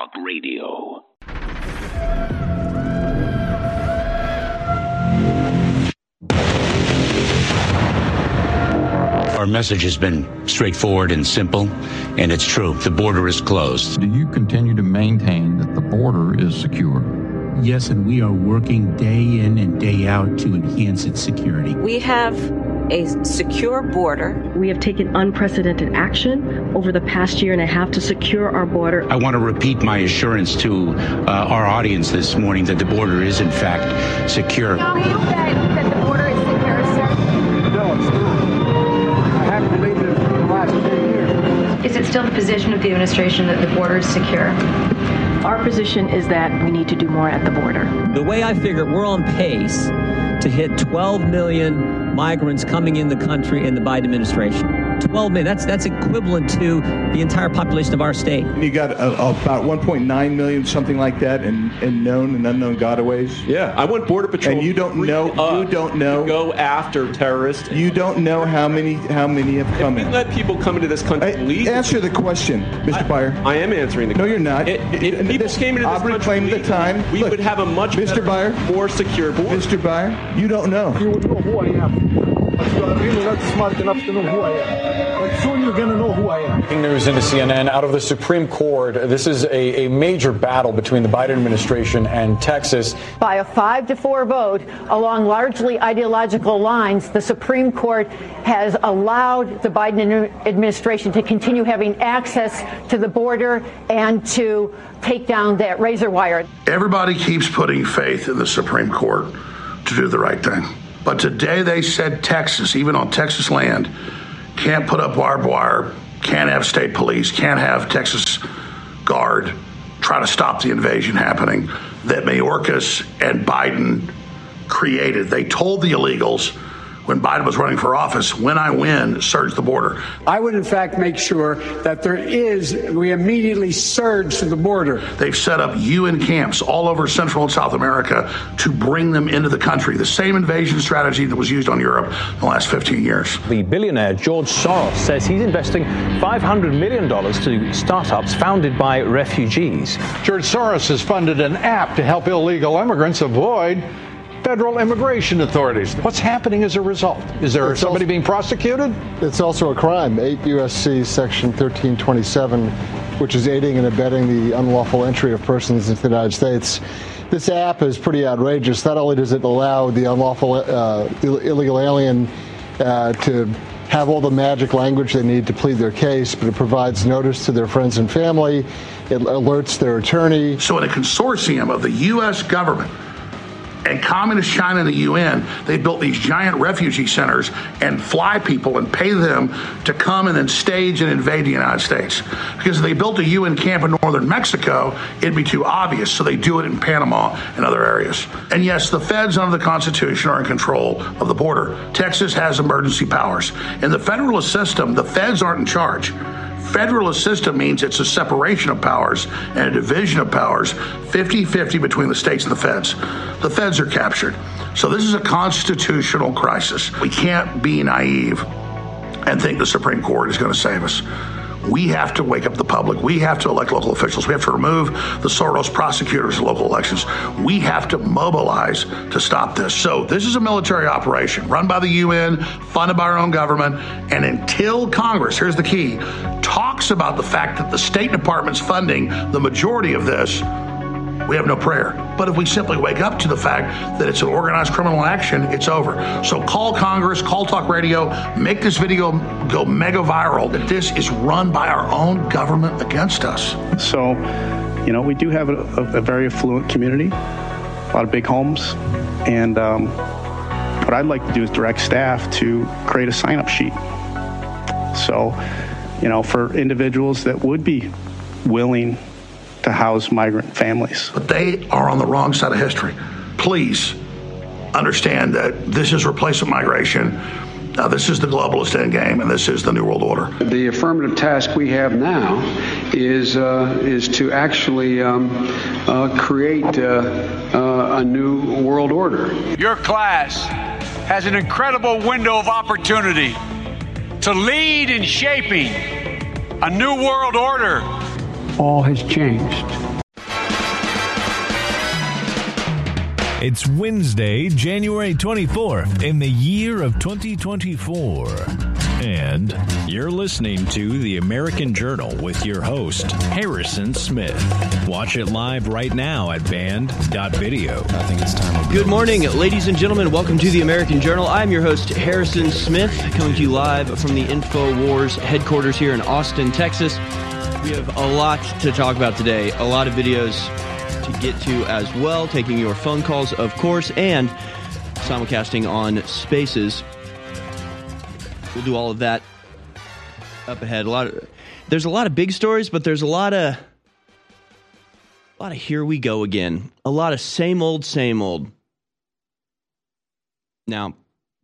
Talk Radio. Our message has been straightforward and simple, and it's true. The border is closed. Do you continue to maintain that the border is secure? Yes, and we are working day in and day out to enhance its security. We have a secure border. We have taken unprecedented action over the past year and a half to secure our border. I want to repeat my assurance to uh, our audience this morning that the border is, in fact, secure. Now, you bet that the border is secure, sir? No, it's not. I haven't believed it for the last 10 years. Is it still the position of the administration that the border is secure? Our position is that we need to do more at the border. The way I figure we're on pace to hit 12 million migrants coming in the country in the Biden administration. 12 million. That's that's equivalent to the entire population of our state. You got uh, about 1.9 million, something like that, in, in known and unknown gotaways. Yeah, I want border patrol. And you don't know. You don't know. go after terrorists. You don't know how many how many have come if in. we let people come into this country. I- legally- answer the question, Mr. Byer. I am answering the. No, you're not. If, if And people this- came into this I've country reclaimed the time. we Look, would have a much Mr. better, Byer. more secure border. Mr. Byer, you don't know. You would know who I am. But you are really not smart enough to know who I am. But soon you're going to know who I am. Breaking news into CNN out of the Supreme Court. This is a, a major battle between the Biden administration and Texas. By a five to four vote along largely ideological lines, the Supreme Court has allowed the Biden administration to continue having access to the border and to take down that razor wire. Everybody keeps putting faith in the Supreme Court to do the right thing. But today they said Texas, even on Texas land, can't put up barbed wire, can't have state police, can't have Texas Guard try to stop the invasion happening that Mayorkas and Biden created. They told the illegals when Biden was running for office, when I win, surge the border. I would, in fact, make sure that there is, we immediately surge to the border. They've set up UN camps all over Central and South America to bring them into the country. The same invasion strategy that was used on Europe in the last 15 years. The billionaire George Soros says he's investing $500 million to startups founded by refugees. George Soros has funded an app to help illegal immigrants avoid federal immigration authorities. What's happening as a result? Is there It's somebody also- being prosecuted? It's also a crime. 8 U.S.C. Section 1327, which is aiding and abetting the unlawful entry of persons into the United States. This app is pretty outrageous. Not only does it allow the unlawful uh, Ill- illegal alien uh, to have all the magic language they need to plead their case, but it provides notice to their friends and family. It alerts their attorney. So, in a consortium of the U.S. government and communist China and the UN, they built these giant refugee centers and fly people and pay them to come and then stage and invade the United States. Because if they built a UN camp in northern Mexico, it'd be too obvious. So they do it in Panama and other areas. And yes, the feds under the Constitution are in control of the border. Texas has emergency powers. In the federalist system, the feds aren't in charge. Federalist system means it's a separation of powers and a division of powers 50 50 between the states and the feds. The feds are captured. So this is a constitutional crisis. We can't be naive and think the Supreme Court is going to save us. We have to wake up the public. We have to elect local officials. We have to remove the Soros prosecutors in local elections. We have to mobilize to stop this. So, this is a military operation run by the UN, funded by our own government. And until Congress, here's the key, talks about the fact that the State Department's funding the majority of this, we have no prayer. But if we simply wake up to the fact that it's an organized criminal action, it's over. So call Congress, call Talk Radio, make this video go mega viral that this is run by our own government against us. So, you know, we do have a, a, very affluent community, a lot of big homes, and um, what I'd like to do is direct staff to create a sign up sheet. So, you know, for individuals that would be willing to house migrant families. But they are on the wrong side of history. Please understand that this is replacement migration. Now, this is the globalist endgame, and this is the New World Order. The affirmative task we have now is uh, is to actually um, uh, create uh, uh, a new world order. Your class has an incredible window of opportunity to lead in shaping a new world order all has changed. It's Wednesday, January 24th, in the year of 2024. And you're listening to The American Journal with your host, Harrison Smith. Watch it live right now at band.video. I think it's time. Good morning, ladies and gentlemen. Welcome to The American Journal. I'm your host, Harrison Smith, coming to you live from the InfoWars headquarters here in Austin, Texas. We have a lot to talk about today, a lot of videos to get to as well, taking your phone calls, of course, and simulcasting on Spaces. We'll do all of that up ahead. A lot of there's a lot of big stories, but there's a lot of a lot of here we go again. A lot of same old, same old. Now,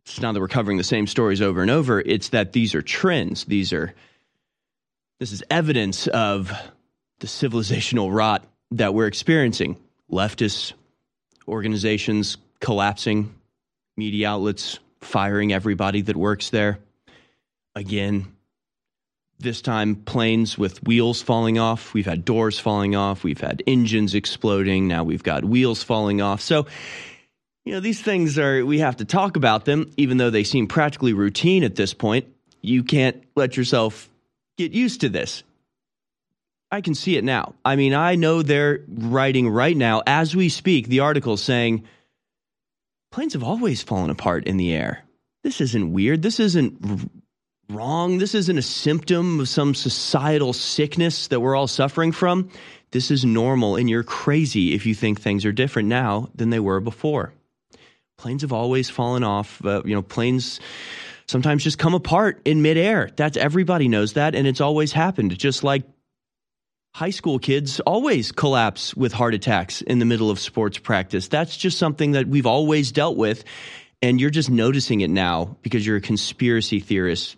it's not that we're covering the same stories over and over. It's that these are trends. These are this is evidence of the civilizational rot that we're experiencing. Leftist organizations collapsing, media outlets firing everybody that works there. Again, this time planes with wheels falling off. We've had doors falling off. We've had engines exploding. Now we've got wheels falling off. So, you know, these things are, we have to talk about them, even though they seem practically routine at this point. You can't let yourself get used to this. I can see it now. I mean, I know they're writing right now, as we speak, the article saying planes have always fallen apart in the air. This isn't weird. This isn't wrong. This isn't a symptom of some societal sickness that we're all suffering from. This is normal, and you're crazy if you think things are different now than they were before. Planes have always fallen off. Uh, you know, planes sometimes just come apart in midair. That's everybody knows that, and it's always happened. Just like high school kids always collapse with heart attacks in the middle of sports practice. That's just something that we've always dealt with, and you're just noticing it now because you're a conspiracy theorist,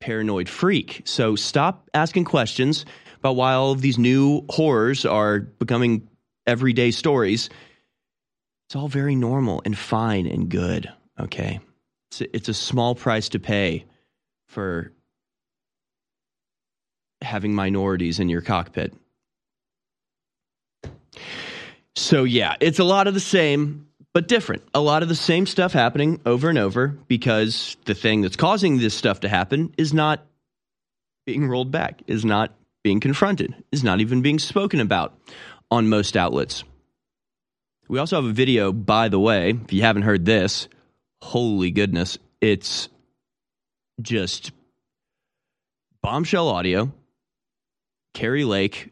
paranoid freak. So stop asking questions about why all of these new horrors are becoming everyday stories. It's all very normal and fine and good. Okay. It's a, it's a small price to pay for having minorities in your cockpit. So, yeah, it's a lot of the same, but different. A lot of the same stuff happening over and over because the thing that's causing this stuff to happen is not being rolled back, is not being confronted, is not even being spoken about on most outlets. We also have a video, by the way, if you haven't heard this, holy goodness, it's just bombshell audio. Kari Lake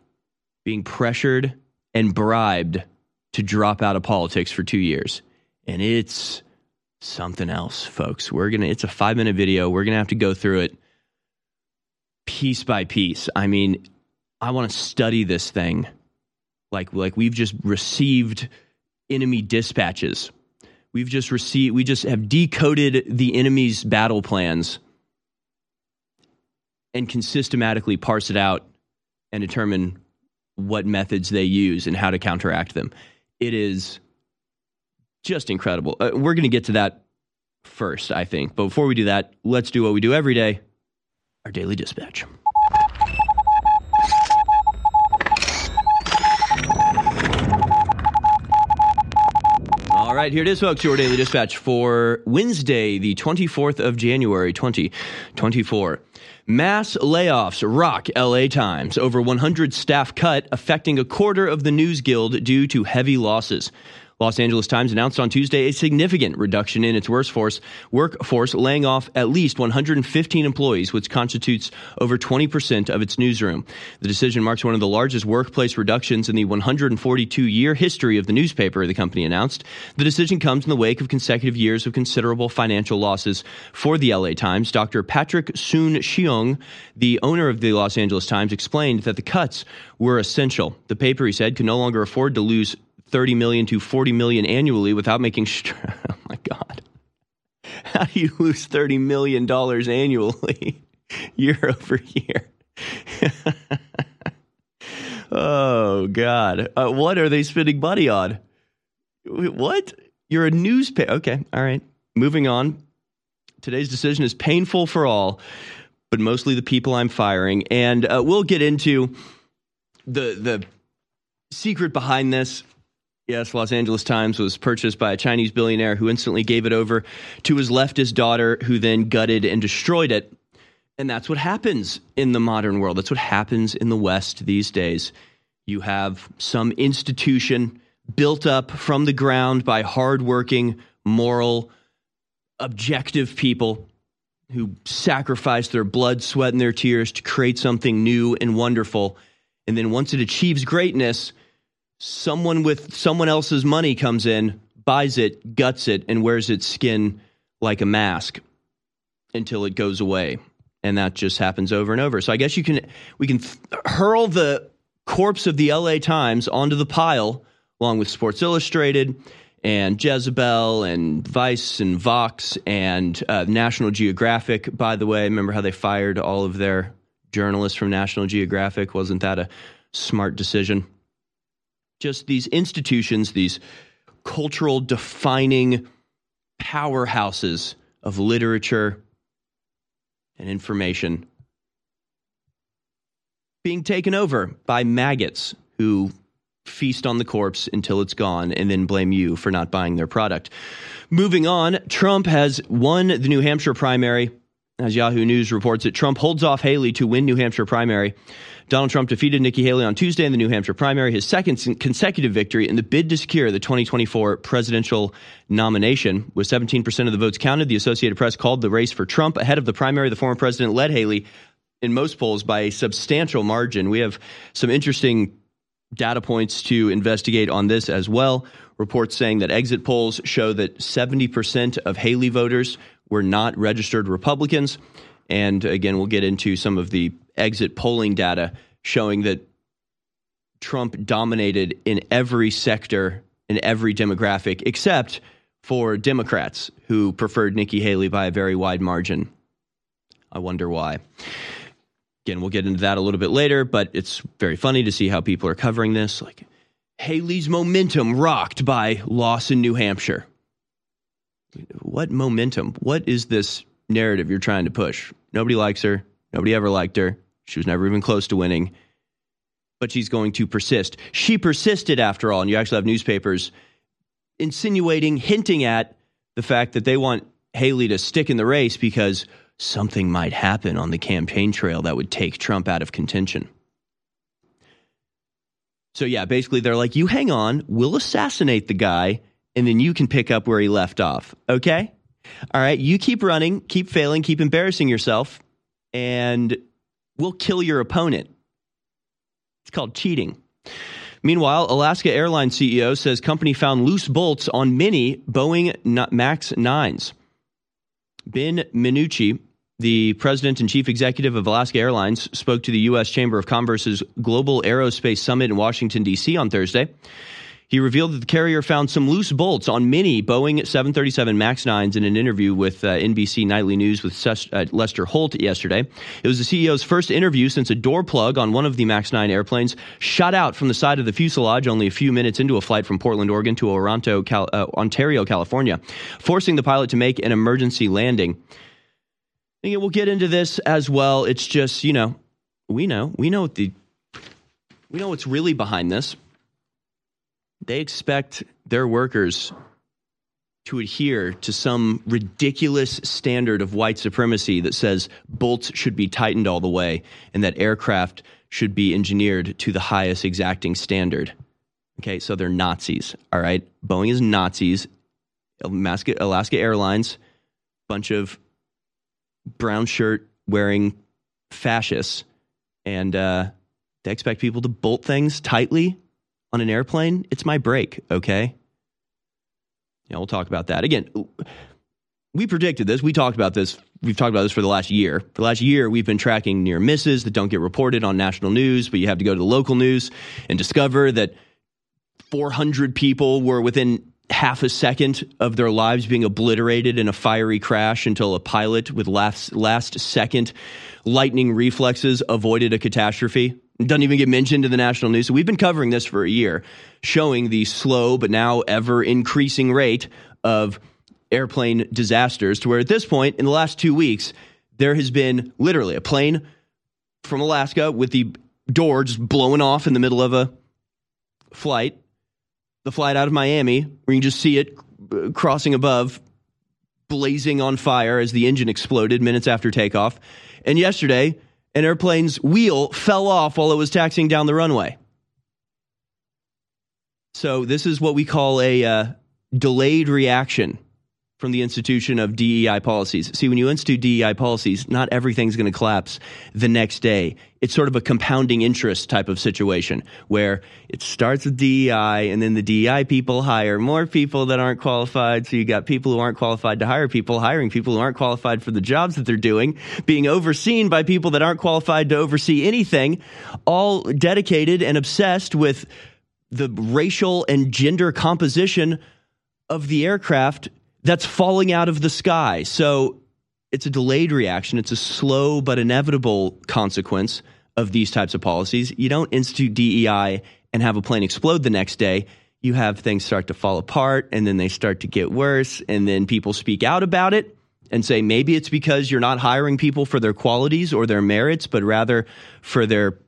being pressured and bribed to drop out of politics for two years. And it's something else, folks. We're going to, it's a five minute video. We're going to have to go through it piece by piece. I mean, I want to study this thing like, like we've just received enemy dispatches We've just received, we just have decoded the enemy's battle plans and can systematically parse it out and determine what methods they use and how to counteract them. It is just incredible. Uh, we're going to get to that first, I think. But before we do that, let's do what we do every day our daily dispatch. All right, here it is, folks, your daily dispatch for Wednesday, the 24th of January, 2024. Mass layoffs rock LA Times. Over 100 staff cut, affecting a quarter of the News Guild due to heavy losses. Los Angeles Times announced on Tuesday a significant reduction in its workforce, workforce laying off at least 115 employees, which constitutes over 20% of its newsroom. The decision marks one of the largest workplace reductions in the 142 year history of the newspaper, the company announced. The decision comes in the wake of consecutive years of considerable financial losses for the LA Times. Dr. Patrick Soon Shiong, the owner of the Los Angeles Times, explained that the cuts were essential. The paper, he said, could no longer afford to lose 30 million to 40 million annually without making st- oh my god. How do you lose 30 million dollars annually year over year? Oh god. Uh, what are they spending money on? What? You're a newspaper okay all right. Moving on. Today's decision is painful for all but mostly the people i'm firing. And uh, we'll get into the the secret behind this Yes, Los Angeles Times was purchased by a Chinese billionaire who instantly gave it over to his leftist daughter, who then gutted and destroyed it. And that's what happens in the modern world. That's what happens in the West these days. You have some institution built up from the ground by hardworking, moral, objective people who sacrifice their blood, sweat, and their tears to create something new and wonderful. And then once it achieves greatness, someone with someone else's money comes in, buys it, guts it, and wears its skin like a mask until it goes away. And that just happens over and over. So I guess you can we can th- hurl the corpse of the LA Times onto the pile along with Sports Illustrated and Jezebel and Vice and Vox and uh, National Geographic. By the way, remember how they fired all of their journalists from National Geographic? Wasn't that a smart decision? Just these institutions, these cultural defining powerhouses of literature and information being taken over by maggots who feast on the corpse until it's gone and then blame you for not buying their product. Moving on, Trump has won the New Hampshire primary. As Yahoo News reports it, Trump holds off Haley to win New Hampshire primary. Donald Trump defeated Nikki Haley on Tuesday in the New Hampshire primary, his second consecutive victory in the bid to secure the 2024 presidential nomination. With 17% of the votes counted, the Associated Press called the race for Trump ahead of the primary. The former president led Haley in most polls by a substantial margin. We have some interesting data points to investigate on this as well. Reports saying that exit polls show that 70% of Haley voters were not registered Republicans. And again, we'll get into some of the exit polling data showing that Trump dominated in every sector, in every demographic, except for Democrats who preferred Nikki Haley by a very wide margin. I wonder why. Again, we'll get into that a little bit later, but it's very funny to see how people are covering this. Like Haley's momentum rocked by loss in New Hampshire. What momentum? What is this narrative you're trying to push? Nobody likes her. Nobody ever liked her. She was never even close to winning. But she's going to persist. She persisted after all, and you actually have newspapers insinuating, hinting at the fact that they want Haley to stick in the race because something might happen on the campaign trail that would take Trump out of contention. So, yeah, basically, they're like, you hang on, we'll assassinate the guy, and then you can pick up where he left off. Okay? All right, you keep running, keep failing, keep embarrassing yourself, and we'll kill your opponent. It's called cheating. Meanwhile, Alaska Airlines CEO says company found loose bolts on many Boeing MAX 9s. Ben Minicucci, the president and chief executive of Alaska Airlines, spoke to the U.S. Chamber of Commerce's Global Aerospace Summit in Washington, D.C. on Thursday. He revealed that the carrier found some loose bolts on many Boeing 737 MAX 9s in an interview with uh, NBC Nightly News with uh, Lester Holt yesterday. It was the CEO's first interview since a door plug on one of the MAX 9 airplanes shot out from the side of the fuselage only a few minutes into a flight from Portland, Oregon to Oronto, Cal- uh, Ontario, California, forcing the pilot to make an emergency landing. And we'll get into this as well. It's just, you know, we know, we know what the, we know what's really behind this they expect their workers to adhere to some ridiculous standard of white supremacy that says bolts should be tightened all the way and that aircraft should be engineered to the highest exacting standard. Okay, so they're Nazis, all right? Boeing is Nazis. Alaska, Alaska Airlines, bunch of brown shirt wearing fascists, and uh, they expect people to bolt things tightly on an airplane, it's my break, okay? Yeah, we'll talk about that. Again, we predicted this. We talked about this. We've talked about this for the last year. For the last year, we've been tracking near misses that don't get reported on national news, but you have to go to the local news and discover that 400 people were within half a second of their lives being obliterated in a fiery crash until a pilot with last, last second lightning reflexes avoided a catastrophe. Doesn't even get mentioned in the national news. So we've been covering this for a year, showing the slow but now ever increasing rate of airplane disasters to where at this point in the last two weeks, there has been literally a plane from Alaska with the door just blowing off in the middle of a flight the flight out of Miami, where you can just see it uh, crossing above, blazing on fire as the engine exploded minutes after takeoff. And yesterday, an airplane's wheel fell off while it was taxiing down the runway. So, this is what we call a uh, delayed reaction from the institution of DEI policies. See, when you institute DEI policies, not everything's going to collapse the next day. It's sort of a compounding interest type of situation where it starts with DEI and then the DEI people hire more people that aren't qualified. So you got people who aren't qualified to hire people, hiring people who aren't qualified for the jobs that they're doing, being overseen by people that aren't qualified to oversee anything, all dedicated and obsessed with the racial and gender composition of the aircraft that's falling out of the sky. So it's a delayed reaction. It's a slow but inevitable consequence of these types of policies. You don't institute DEI and have a plane explode the next day. You have things start to fall apart and then they start to get worse. And then people speak out about it and say maybe it's because you're not hiring people for their qualities or their merits, but rather for their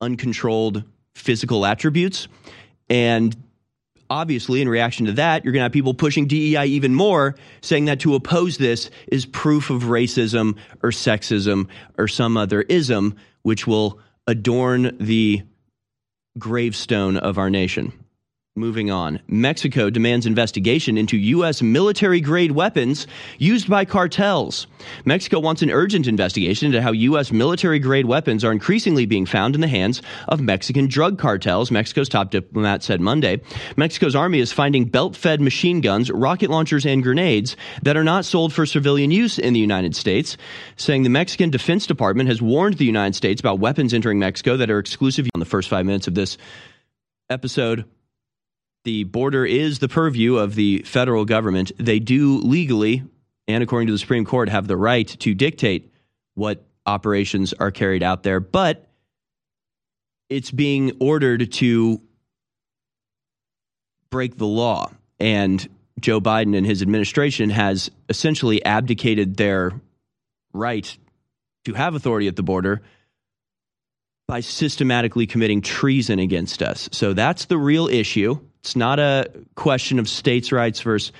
uncontrolled physical attributes. And obviously, in reaction to that, you're going to have people pushing DEI even more, saying that to oppose this is proof of racism or sexism or some other ism, which will adorn the gravestone of our nation. Moving on. Mexico demands investigation into U.S. military grade weapons used by cartels. Mexico wants an urgent investigation into how U.S. military grade weapons are increasingly being found in the hands of Mexican drug cartels, Mexico's top diplomat said Monday. Mexico's army is finding belt fed machine guns, rocket launchers, and grenades that are not sold for civilian use in the United States, saying the Mexican Defense Department has warned the United States about weapons entering Mexico that are exclusive. On the first five minutes of this episode, the border is the purview of the federal government. They do legally, and according to the Supreme Court, have the right to dictate what operations are carried out there, but it's being ordered to break the law. And Joe Biden and his administration has essentially abdicated their right to have authority at the border by systematically committing treason against us. So that's the real issue. It's not a question of states' rights versus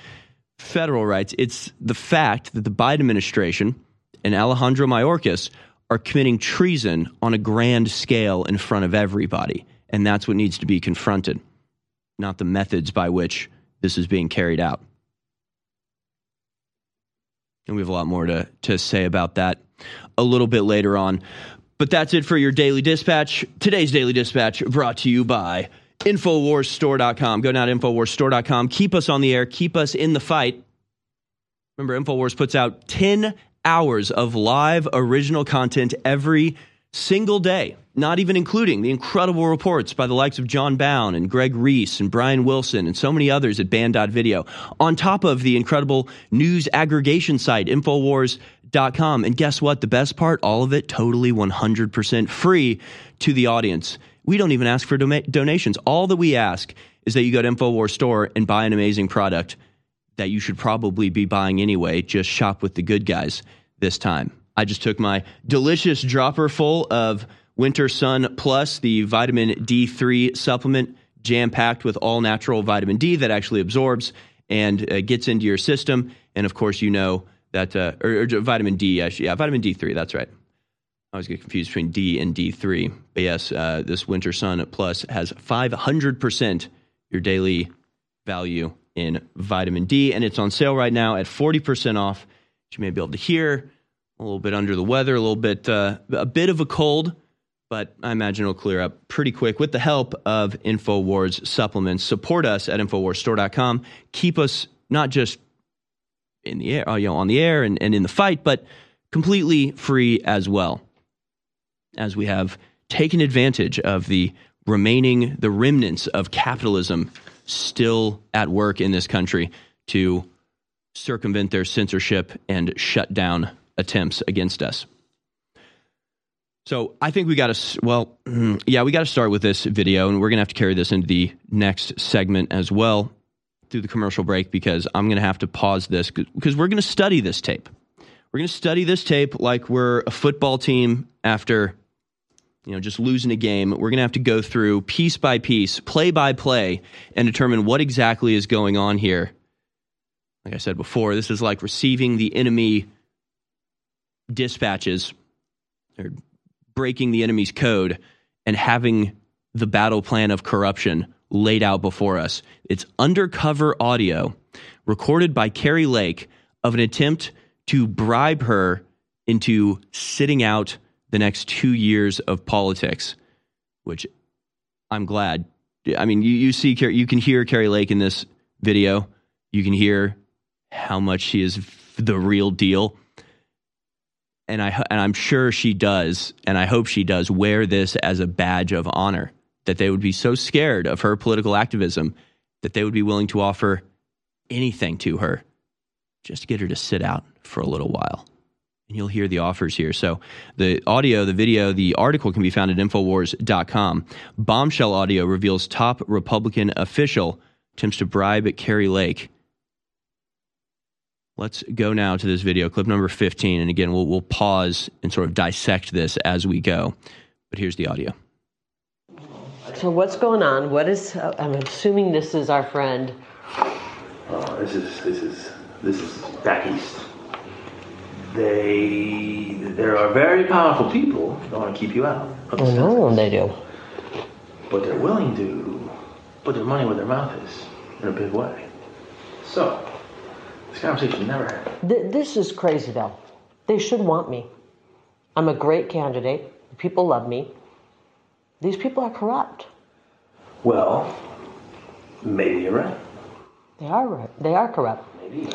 federal rights. It's the fact that the Biden administration and Alejandro Mayorkas are committing treason on a grand scale in front of everybody. And that's what needs to be confronted, not the methods by which this is being carried out. And we have a lot more to, to say about that a little bit later on. But that's it for your daily dispatch. Today's daily dispatch brought to you by InfoWarsStore.com. Go now to InfoWarsStore.com. Keep us on the air. Keep us in the fight. Remember, InfoWars puts out 10 hours of live original content every single day, not even including the incredible reports by the likes of Jon Bowne and Greg Reese and Brian Wilson and so many others at Band.video, on top of the incredible news aggregation site, Infowars.com. And guess what? The best part, all of it totally 100% free to the audience. We don't even ask for donations. All that we ask is that you go to InfoWars store and buy an amazing product that you should probably be buying anyway. Just shop with the good guys this time. I just took my delicious dropper full of Winter Sun Plus, the vitamin D3 supplement, jam packed with all natural vitamin D that actually absorbs and uh, gets into your system. And of course, you know that, uh, or, or vitamin D, yeah, vitamin D3, that's right. I always get confused between D and D3. But yes, uh, this Winter Sun Plus has 500% your daily value in vitamin D, and it's on sale right now at 40% off. You may be able to hear a little bit under the weather, a little bit, uh, a bit of a cold, but I imagine it'll clear up pretty quick with the help of InfoWars supplements. Support us at InfoWarsStore.com. Keep us not just in the air, uh, you know, on the air and, and in the fight, but completely free as well as we have taken advantage of the remaining, the remnants of capitalism still at work in this country to circumvent their censorship and shut down attempts against us. So I think we got to, well, yeah, we got to start with this video, and we're going to have to carry this into the next segment as well through the commercial break because I'm going to have to pause this because we're going to study this tape. We're going to study this tape like we're a football team after you know, just losing a game. We're going to have to go through piece by piece, play by play, and determine what exactly is going on here. Like I said before, this is like receiving the enemy dispatches or breaking the enemy's code and having the battle plan of corruption laid out before us. It's undercover audio recorded by Kari Lake of an attempt to bribe her into sitting out the next two years of politics, which I'm glad. I mean, you, you see, you can hear Kari Lake in this video. You can hear how much she is the real deal. And I and I'm sure she does, and I hope she does wear this as a badge of honor. That they would be so scared of her political activism that they would be willing to offer anything to her just to get her to sit out for a little while. And you'll hear the offers here. So the audio, the video, the article can be found at Infowars.com. Bombshell audio reveals top Republican official attempts to bribe Kari Lake. Let's go now to this video, clip number 15. And again, we'll, we'll pause and sort of dissect this as we go. But here's the audio. So, what's going on? What is, uh, I'm assuming this is our friend. Oh, this is, this is, this is back east they there are very powerful people that want to keep you out. I know they do. But they're willing to put their money where their mouth is in a big way. So this conversation never happened. Th- this is crazy though. They should want me. I'm a great candidate. People love me. These people are corrupt. Well, maybe you're right. They are right. They are corrupt. Maybe.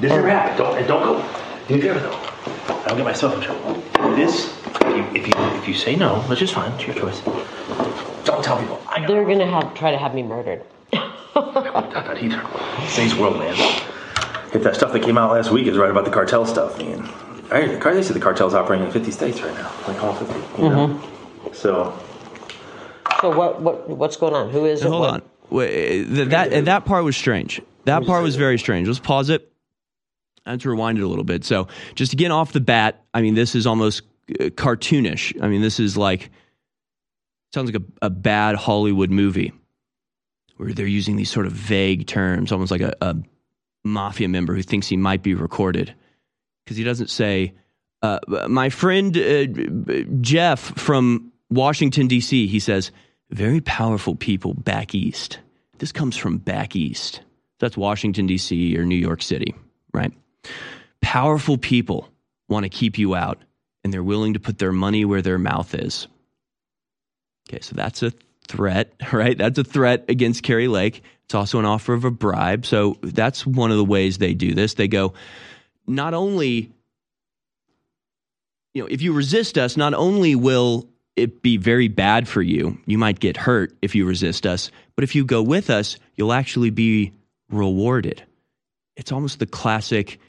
This never happened. Don't don't go. Do me a though. I don't get myself in trouble. This, if you, if you if you say no, which is fine, it's your choice. Don't tell people. I know. They're gonna have try to have me murdered. Not that either. Today's world, man. If that stuff that came out last week is right about the cartel stuff, man. I, they said the cartel's operating in 50 states right now, like all 50. You know? Mm-hmm. So. So what what what's going on? Who is? It? hold What- on. Wait, th- that that part was strange. That part was very strange. Let's pause it. Let's rewind it a little bit. So, just to get off the bat, I mean, this is almost uh, cartoonish. I mean, this is like sounds like a, a bad Hollywood movie where they're using these sort of vague terms, almost like a, a mafia member who thinks he might be recorded because he doesn't say, uh, "My friend uh, Jeff from Washington D.C." He says, "Very powerful people back east." This comes from back east. That's Washington D.C. or New York City, right? Powerful people want to keep you out, and they're willing to put their money where their mouth is. Okay, so that's a threat, right? That's a threat against Kari Lake. It's also an offer of a bribe. So that's one of the ways they do this. They go, not only, you know, if you resist us, not only will it be very bad for you, you might get hurt if you resist us, but if you go with us, you'll actually be rewarded. It's almost the classic,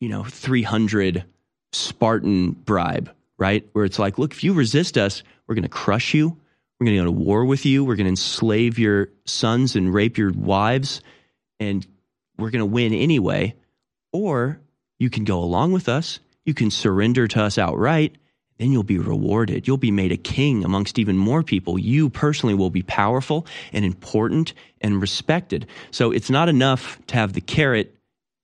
you know, 300 Spartan bribe, right? Where it's like, look, if you resist us, we're going to crush you. We're going to go to war with you. We're going to enslave your sons and rape your wives, and we're going to win anyway. Or you can go along with us. You can surrender to us outright. Then you'll be rewarded. You'll be made a king amongst even more people. You personally will be powerful and important and respected. So it's not enough to have the carrot,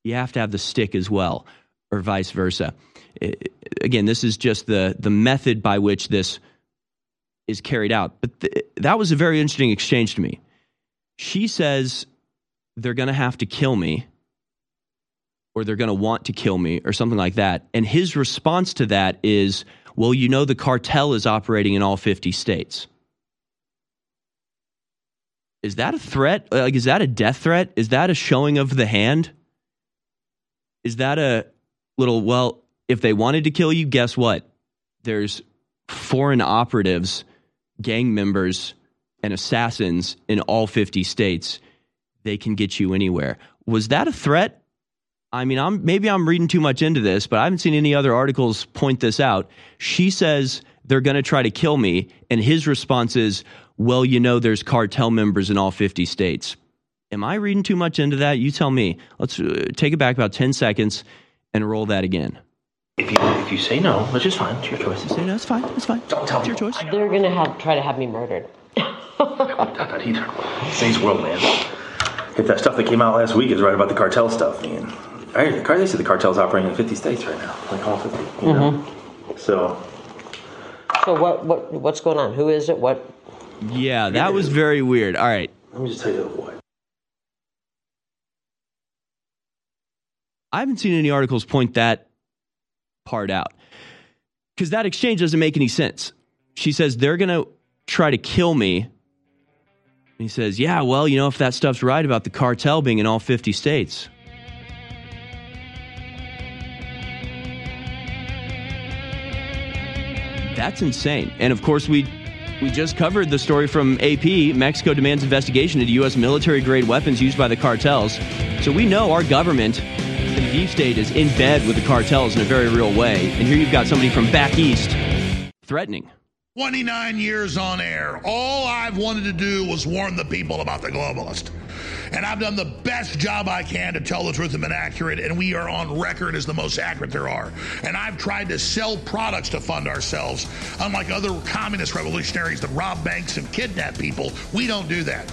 you have to have the stick as well, or vice versa. I- again, this is just the, the method by which this is carried out. But th- that was a very interesting exchange to me. She says they're going to have to kill me or they're going to want to kill me or something like that. And his response to that is, well, you know, the cartel is operating in all 50 states. Is that a threat? Like, is that a death threat? Is that a showing of the hand? Is that a little, well, if they wanted to kill you, guess what? There's foreign operatives, gang members, and assassins in all 50 states. They can get you anywhere. Was that a threat? I mean, I'm maybe I'm reading too much into this, but I haven't seen any other articles point this out. She says they're going to try to kill me, and his response is, "Well, you know, there's cartel members in all 50 states." Am I reading too much into that? You tell me. Let's uh, take it back about 10 seconds and roll that again. If you if you say no, which is fine, it's your choice. You say no, it's fine. It's fine. Don't tell It's your choice. They're gonna have try to have me murdered. I wouldn't doubt that either. Today's world, man. If that stuff that came out last week is right about the cartel stuff, man. I, they say the cartel's operating in 50 states right now, like all 50. You know? So So what what what's going on? Who is it? What? Yeah, that was very weird. All right. let me just tell you what. I haven't seen any articles point that part out because that exchange doesn't make any sense. She says they're going to try to kill me. And he says, Yeah, well, you know, if that stuff's right about the cartel being in all 50 states. That's insane. And of course, we we just covered the story from AP. Mexico demands investigation into U.S. military grade weapons used by the cartels. So we know our government, deep state, is in bed with the cartels in a very real way. And here you've got somebody from back east threatening. 29 years on air. All I've wanted to do was warn the people about the globalist. And I've done the best job I can to tell the truth and been accurate, and we are on record as the most accurate there are. And I've tried to sell products to fund ourselves. Unlike other communist revolutionaries that rob banks and kidnap people, we don't do that.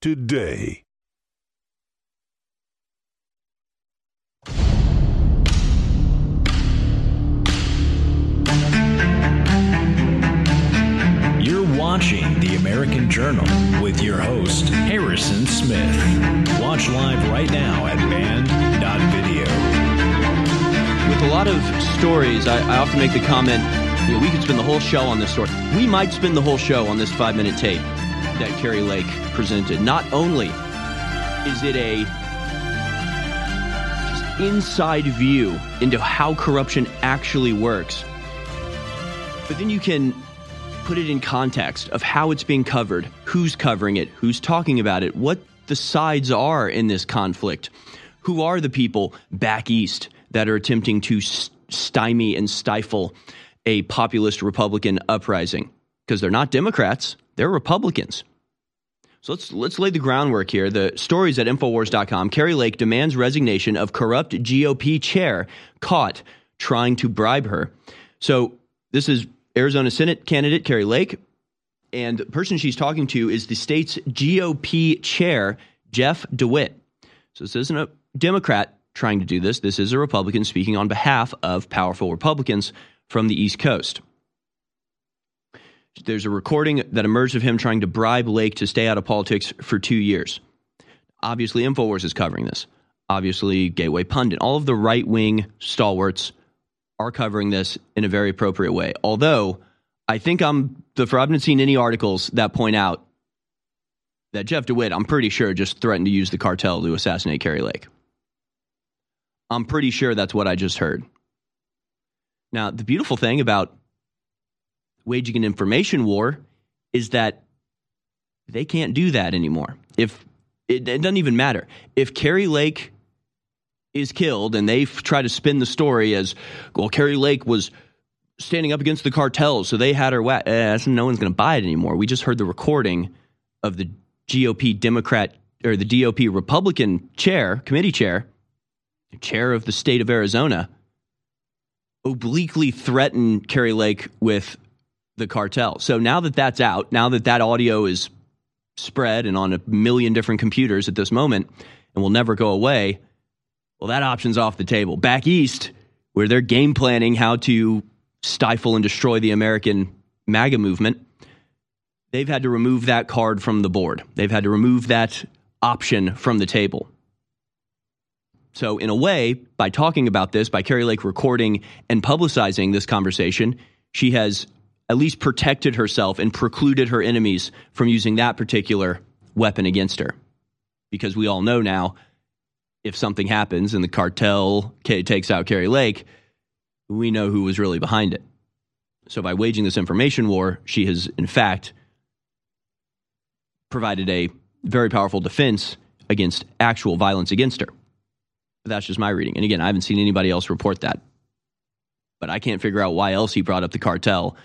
today. You're watching The American Journal with your host, Harrison Smith. Watch live right now at band.video. With a lot of stories, I, I often make the comment, you know, we could spend the whole show on this story. We might spend the whole show on this five minute tape that Kari Lake presented. Not only is it a just inside view into how corruption actually works, but then you can put it in context of how it's being covered, who's covering it, who's talking about it, what the sides are in this conflict, who are the people back east that are attempting to stymie and stifle a populist Republican uprising because they're not Democrats, they're Republicans. So let's let's lay the groundwork here. The stories at infowars.com. Kari Lake demands resignation of corrupt GOP chair caught trying to bribe her. So this is Arizona Senate candidate Kari Lake, and the person she's talking to is the state's GOP chair Jeff DeWitt. So this isn't a Democrat trying to do this. This is a Republican speaking on behalf of powerful Republicans from the East Coast. There's a recording that emerged of him trying to bribe Lake to stay out of politics for two years. Obviously, InfoWars is covering this. Obviously, Gateway Pundit, all of the right wing stalwarts are covering this in a very appropriate way. Although, I think I'm the for I haven't seen any articles that point out that Jeff DeWitt, I'm pretty sure, just threatened to use the cartel to assassinate Kari Lake. I'm pretty sure that's what I just heard. Now, the beautiful thing about waging an information war is that they can't do that anymore. If it, it doesn't even matter if Kari Lake is killed and they try to spin the story as well, Kari Lake was standing up against the cartels, so they had her. Wa- eh, no one's going to buy it anymore. We just heard the recording of the GOP Democrat or the DOP Republican chair, committee chair, chair of the state of Arizona, obliquely threaten Kari Lake with the cartel. So now that that's out, now that that audio is spread and on a million different computers at this moment and will never go away, well, that option's off the table. Back east, where they're game planning how to stifle and destroy the American MAGA movement, they've had to remove that card from the board. They've had to remove that option from the table. So, in a way, by talking about this, by Kari Lake recording and publicizing this conversation, she has at least protected herself and precluded her enemies from using that particular weapon against her. Because we all know now if something happens and the cartel ca- takes out Kari Lake, we know who was really behind it. So, by waging this information war, she has, in fact, provided a very powerful defense against actual violence against her. That's just my reading. And again, I haven't seen anybody else report that. But I can't figure out why else he brought up the cartel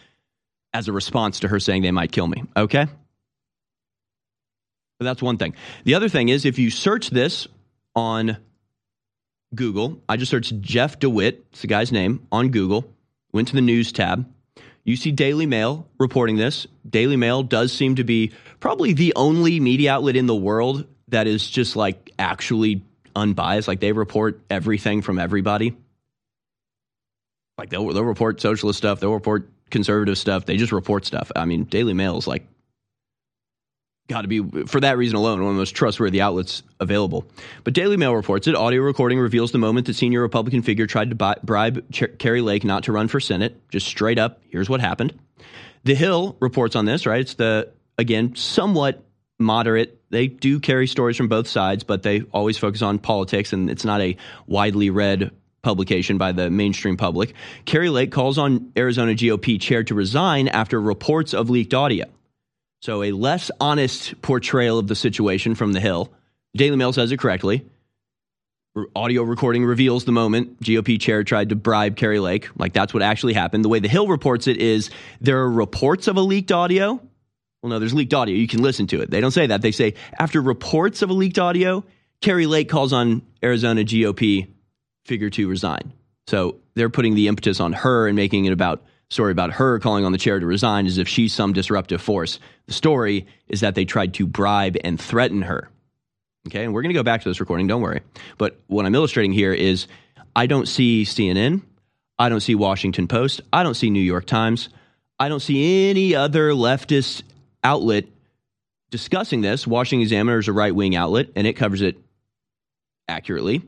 as a response to her saying they might kill me. Okay? But that's one thing. The other thing is if you search this on Google, I just searched Jeff DeWitt, it's the guy's name, on Google, went to the news tab. You see Daily Mail reporting this. Daily Mail does seem to be probably the only media outlet in the world that is just like actually unbiased. Like they report everything from everybody. Like they'll, they'll report socialist stuff, they'll report conservative stuff. They just report stuff. I mean, Daily Mail is like got to be for that reason alone one of the most trustworthy outlets available. But Daily Mail reports it. Audio recording reveals the moment that senior Republican figure tried to buy, bribe Ch- Kari Lake not to run for Senate. Just straight up, here's what happened. The Hill reports on this. Right, it's the again somewhat moderate. They do carry stories from both sides, but they always focus on politics, and it's not a widely read publication by the mainstream public. Kari Lake calls on Arizona GOP chair to resign after reports of leaked audio. So, a less honest portrayal of the situation from The Hill. Daily Mail says it correctly. Audio recording reveals the moment GOP chair tried to bribe Kari Lake. Like, that's what actually happened. The way The Hill reports it is there are reports of a leaked audio. Well, no, there's leaked audio. You can listen to it. They don't say that. They say after reports of a leaked audio, Kari Lake calls on Arizona GOP figure to resign. So they're putting the impetus on her and making it about story about her calling on the chair to resign as if she's some disruptive force. The story is that they tried to bribe and threaten her. Okay, and we're going to go back to this recording, don't worry. But what I'm illustrating here is I don't see CNN, I don't see Washington Post, I don't see New York Times, I don't see any other leftist outlet discussing this. Washington Examiner is a right wing outlet and it covers it accurately.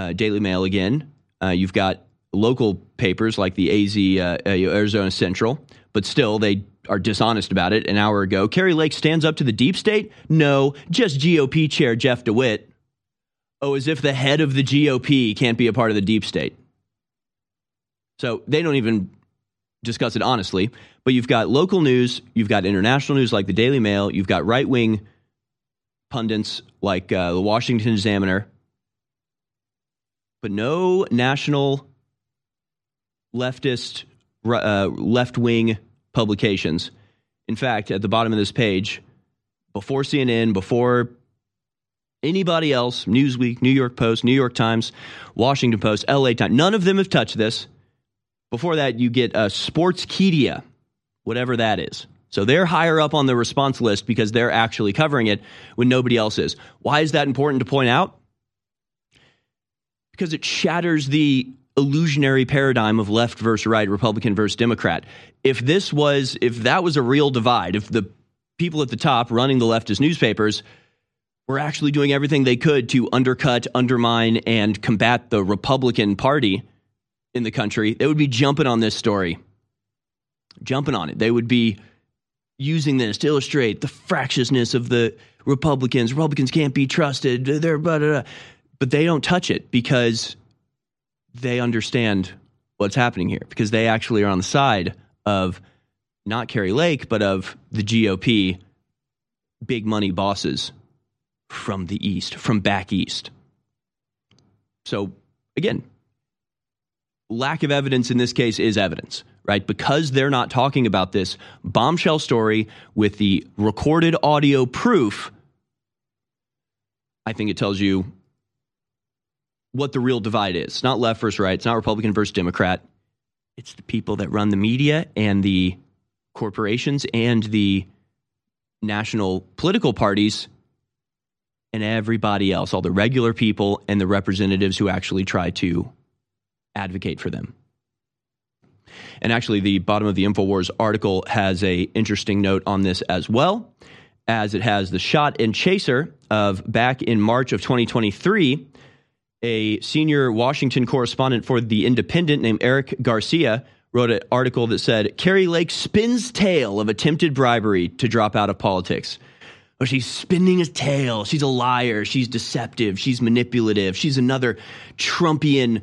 Uh, Daily Mail again. Uh, you've got local papers like the AZ uh, uh, Arizona Central, but still they are dishonest about it. An hour ago, Kari Lake stands up to the deep state. No, just GOP chair Jeff DeWitt. Oh, as if the head of the GOP can't be a part of the deep state. So they don't even discuss it honestly. But you've got local news, you've got international news like the Daily Mail, you've got right wing pundits like uh, the Washington Examiner, but no national leftist, uh, left wing publications. In fact, at the bottom of this page, before CNN, before anybody else, Newsweek, New York Post, New York Times, Washington Post, LA Times, none of them have touched this. Before that, you get uh, Sportskeeda, whatever that is. So they're higher up on the response list because they're actually covering it when nobody else is. Why is that important to point out? Because it shatters the illusionary paradigm of left versus right, Republican versus Democrat. If this was, if that was a real divide, if the people at the top running the leftist newspapers were actually doing everything they could to undercut, undermine, and combat the Republican Party in the country, they would be jumping on this story. Jumping on it. They would be using this to illustrate the fractiousness of the Republicans. Republicans can't be trusted. They're blah, blah, blah. But they don't touch it because they understand what's happening here because they actually are on the side of not Kari Lake, but of the GOP big money bosses from the East, from back East. So, again, lack of evidence in this case is evidence, right? Because they're not talking about this bombshell story with the recorded audio proof, I think it tells you what the real divide is. It's not left versus right. It's not Republican versus Democrat. It's the people that run the media and the corporations and the national political parties and everybody else, all the regular people and the representatives who actually try to advocate for them. And actually, the bottom of the InfoWars article has a interesting note on this as well, as it has the shot and chaser of back in March of 2023 A senior Washington correspondent for The Independent named Eric Garcia wrote an article that said Kari Lake spins tale of attempted bribery to drop out of politics. Oh, she's spinning his tale. She's a liar. She's deceptive. She's manipulative. She's another Trumpian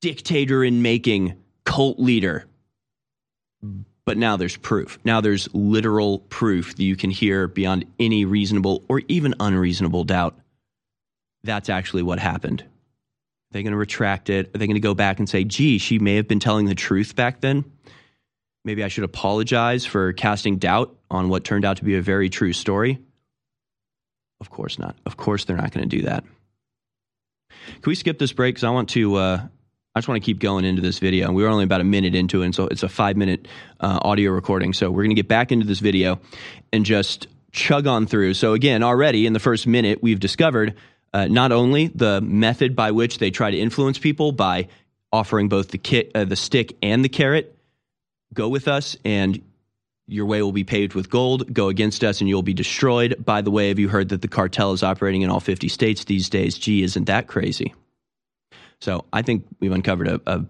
dictator in making cult leader. But now there's proof. Now there's literal proof that you can hear beyond any reasonable or even unreasonable doubt. That's actually what happened. Are they going to retract it? Are they going to go back and say, gee, she may have been telling the truth back then? Maybe I should apologize for casting doubt on what turned out to be a very true story? Of course not. Of course they're not going to do that. Can we skip this break? Because I want to. Uh, I just want to keep going into this video. and We were only about a minute into it, and so it's a five minute uh, audio recording. So we're going to get back into this video and just chug on through. So again, already in the first minute, we've discovered uh, not only the method by which they try to influence people by offering both the kit, uh, the stick, and the carrot. Go with us, and your way will be paved with gold. Go against us, and you'll be destroyed. By the way, have you heard that the cartel is operating in all 50 states these days? Gee, isn't that crazy? So I think we've uncovered a, a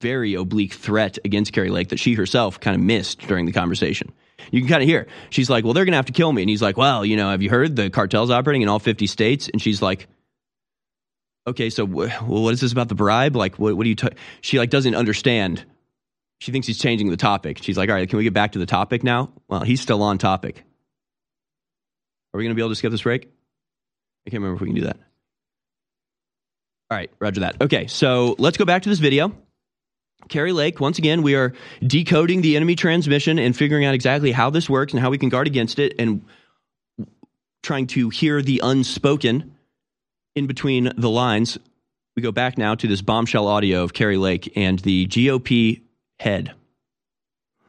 very oblique threat against Kari Lake that she herself kind of missed during the conversation. You can kind of hear. She's like, "Well, they're going to have to kill me," and he's like, "Well, you know, have you heard the cartel's operating in all 50 states?" And she's like, "Okay, so well, what is this about the bribe? Like, what, what do you?" She like doesn't understand. She thinks he's changing the topic. She's like, "All right, can we get back to the topic now?" Well, he's still on topic. Are we going to be able to skip this break? I can't remember if we can do that. All right, roger that. Okay, so let's go back to this video. Kari Lake, once again, we are decoding the enemy transmission and figuring out exactly how this works and how we can guard against it and trying to hear the unspoken in between the lines. We go back now to this bombshell audio of Kari Lake and the GOP head.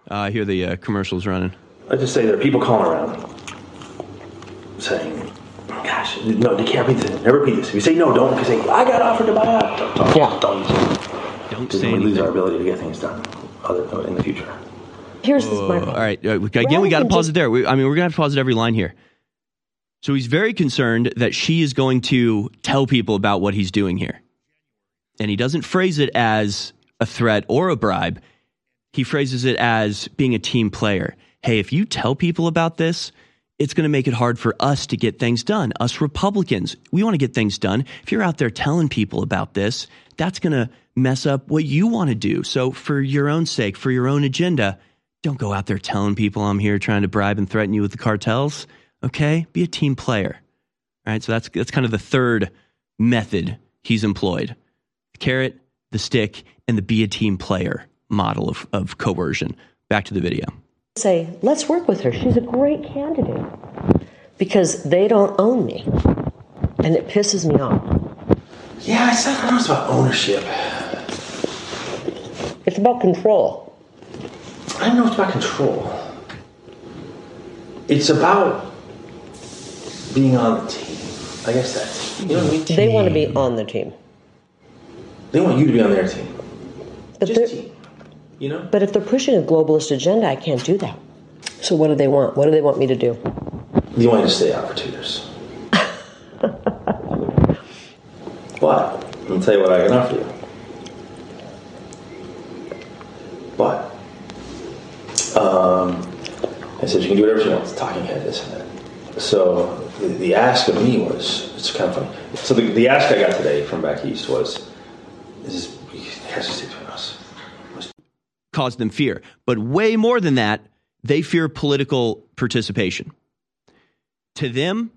Uh, I hear the uh, commercials running. I just say there are people calling around saying, "Gosh, no, they can't repeat this. Never repeat this." If you say no, don't. Because you say I got offered to buy out, don't, don't, yeah. don't use it. Don't say we lose our ability to get things done other, in the future. Here's the Whoa, my all right. uh, Again, we got to pause it there. We, I mean, we're going to have to pause it every line here. So he's very concerned that she is going to tell people about what he's doing here. And he doesn't phrase it as a threat or a bribe. He phrases it as being a team player. Hey, if you tell people about this, it's going to make it hard for us to get things done. Us Republicans, we want to get things done. If you're out there telling people about this, that's going to mess up what you want to do. So, for your own sake, for your own agenda, don't go out there telling people I'm here trying to bribe and threaten you with the cartels. Okay? Be a team player. All right? So, that's, that's kind of the third method he's employed the carrot, the stick, and the be a team player model of, of coercion. Back to the video. say, let's work with her. She's a great candidate. Because they don't own me. And it pisses me off. Yeah, I said I don't know it's about ownership. It's about control. I don't know it's about control. It's about being on the team. I guess that's you know what I mean. They want to be on the team. They want you to be on their team. But Just team. You know? But if they're pushing a globalist agenda, I can't do that. So what do they want? What do they want me to do? They want you to stay out for two years. but I'll tell you what I can offer you. But um, I said you can do whatever you want. It's talking head, this and that. So the, the ask of me was it's kind of funny. So the, the ask I got today from back east was, "Is this it has to stay between us?" cause them fear. But way more than that, they fear political participation. To them,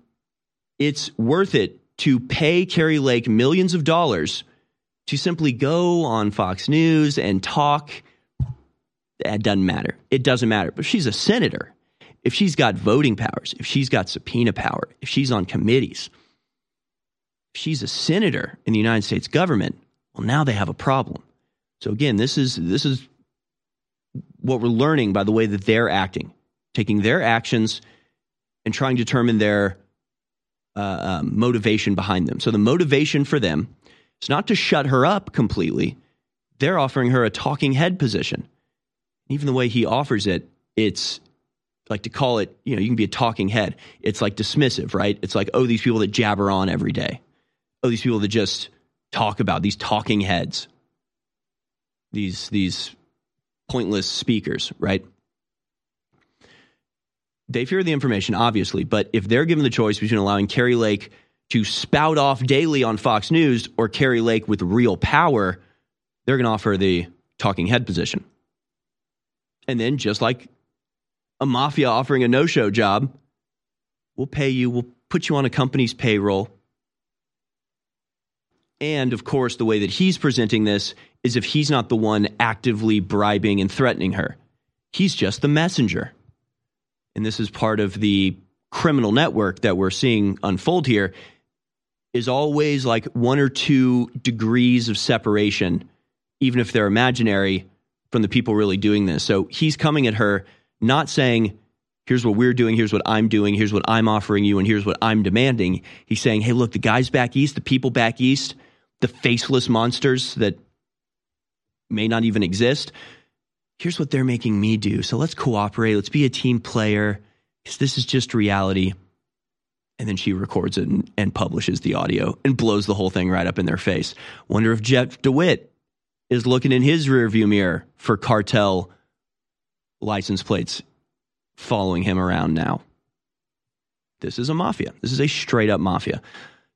it's worth it to pay Kari Lake millions of dollars to simply go on Fox News and talk. That doesn't matter. It doesn't matter. But she's a senator. If she's got voting powers, if she's got subpoena power, if she's on committees, if she's a senator in the United States government, well, now they have a problem. So again, this is this is what we're learning by the way that they're acting, taking their actions and trying to determine their uh, um, motivation behind them. So the motivation for them is not to shut her up completely. They're offering her a talking head position. Even the way he offers it, it's like to call it, you know, you can be a talking head. It's like dismissive, right? It's like, oh, these people that jabber on every day. oh, these people that just talk about these talking heads, these these pointless speakers, right? They fear the information, obviously, but if they're given the choice between allowing Kari Lake to spout off daily on Fox News or Kari Lake with real power, they're going to offer the talking head position. And then, just like a mafia offering a no show job, we'll pay you, we'll put you on a company's payroll. And of course, the way that he's presenting this is if he's not the one actively bribing and threatening her, he's just the messenger. And this is part of the criminal network that we're seeing unfold here is always like one or two degrees of separation, even if they're imaginary, from the people really doing this. So he's coming at her, not saying, here's what we're doing, here's what I'm doing, here's what I'm offering you, and here's what I'm demanding. He's saying, hey, look, the guys back east, the people back east, the faceless monsters that may not even exist, here's what they're making me do. So let's cooperate, let's be a team player, because this is just reality. And then she records it and, and publishes the audio and blows the whole thing right up in their face. Wonder if Jeff DeWitt is looking in his rearview mirror for cartel license plates following him around now. This is a mafia. This is a straight up mafia.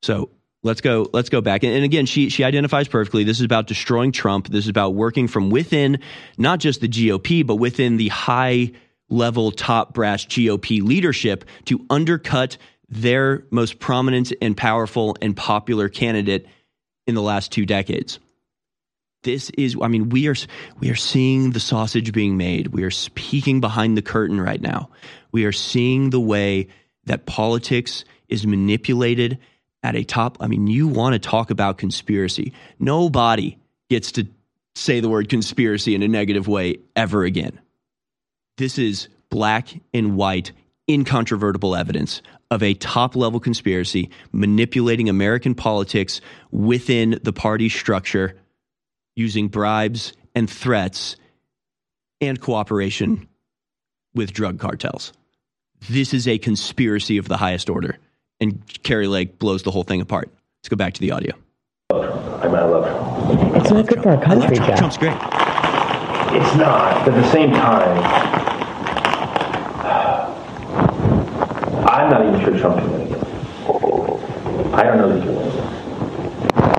So let's go. Let's go back. And, again, she she identifies perfectly. This is about destroying Trump. This is about working from within, not just the GOP, but within the high level, top brass GOP leadership to undercut their most prominent and powerful and popular candidate in the last two decades this is i mean we are we are seeing the sausage being made. We are peeking behind the curtain right now. We are seeing the way that politics is manipulated at a top i mean you want to talk about conspiracy. Nobody gets to say the word conspiracy in a negative way ever again. This is black and white incontrovertible evidence of a top level conspiracy manipulating american politics within the party structure using bribes and threats and cooperation with drug cartels. This is a conspiracy of the highest order. And Kari Lake blows the whole thing apart. Let's go back to the audio. I mean, I love It's not good for our country, Trump. Jeff. Trump's great. It's not, but at the same time, I'm not even sure Trump can win again. I don't know that he can win again.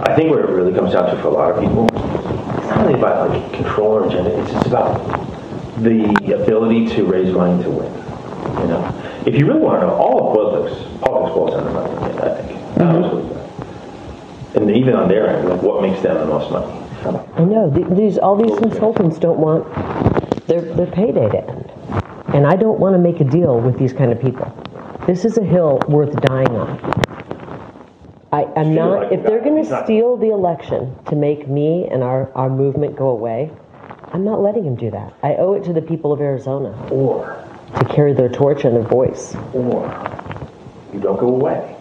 I think where it really comes down to for a lot of people, it's not really about like control or agenda. It's just about the ability to raise money to win. You know, if you really want to know, all of politics, politics boils down to money. I think. Mm-hmm. What- And even on their end, like what makes them the most money? I know th- these all these consultants don't want their their payday to end, and I don't want to make a deal with these kind of people. This is a hill worth dying on. I, I'm not. If they're going to steal the election to make me and our, our movement go away, I'm not letting them do that. I owe it to the people of Arizona. Or to carry their torch and their voice. Or you don't go away,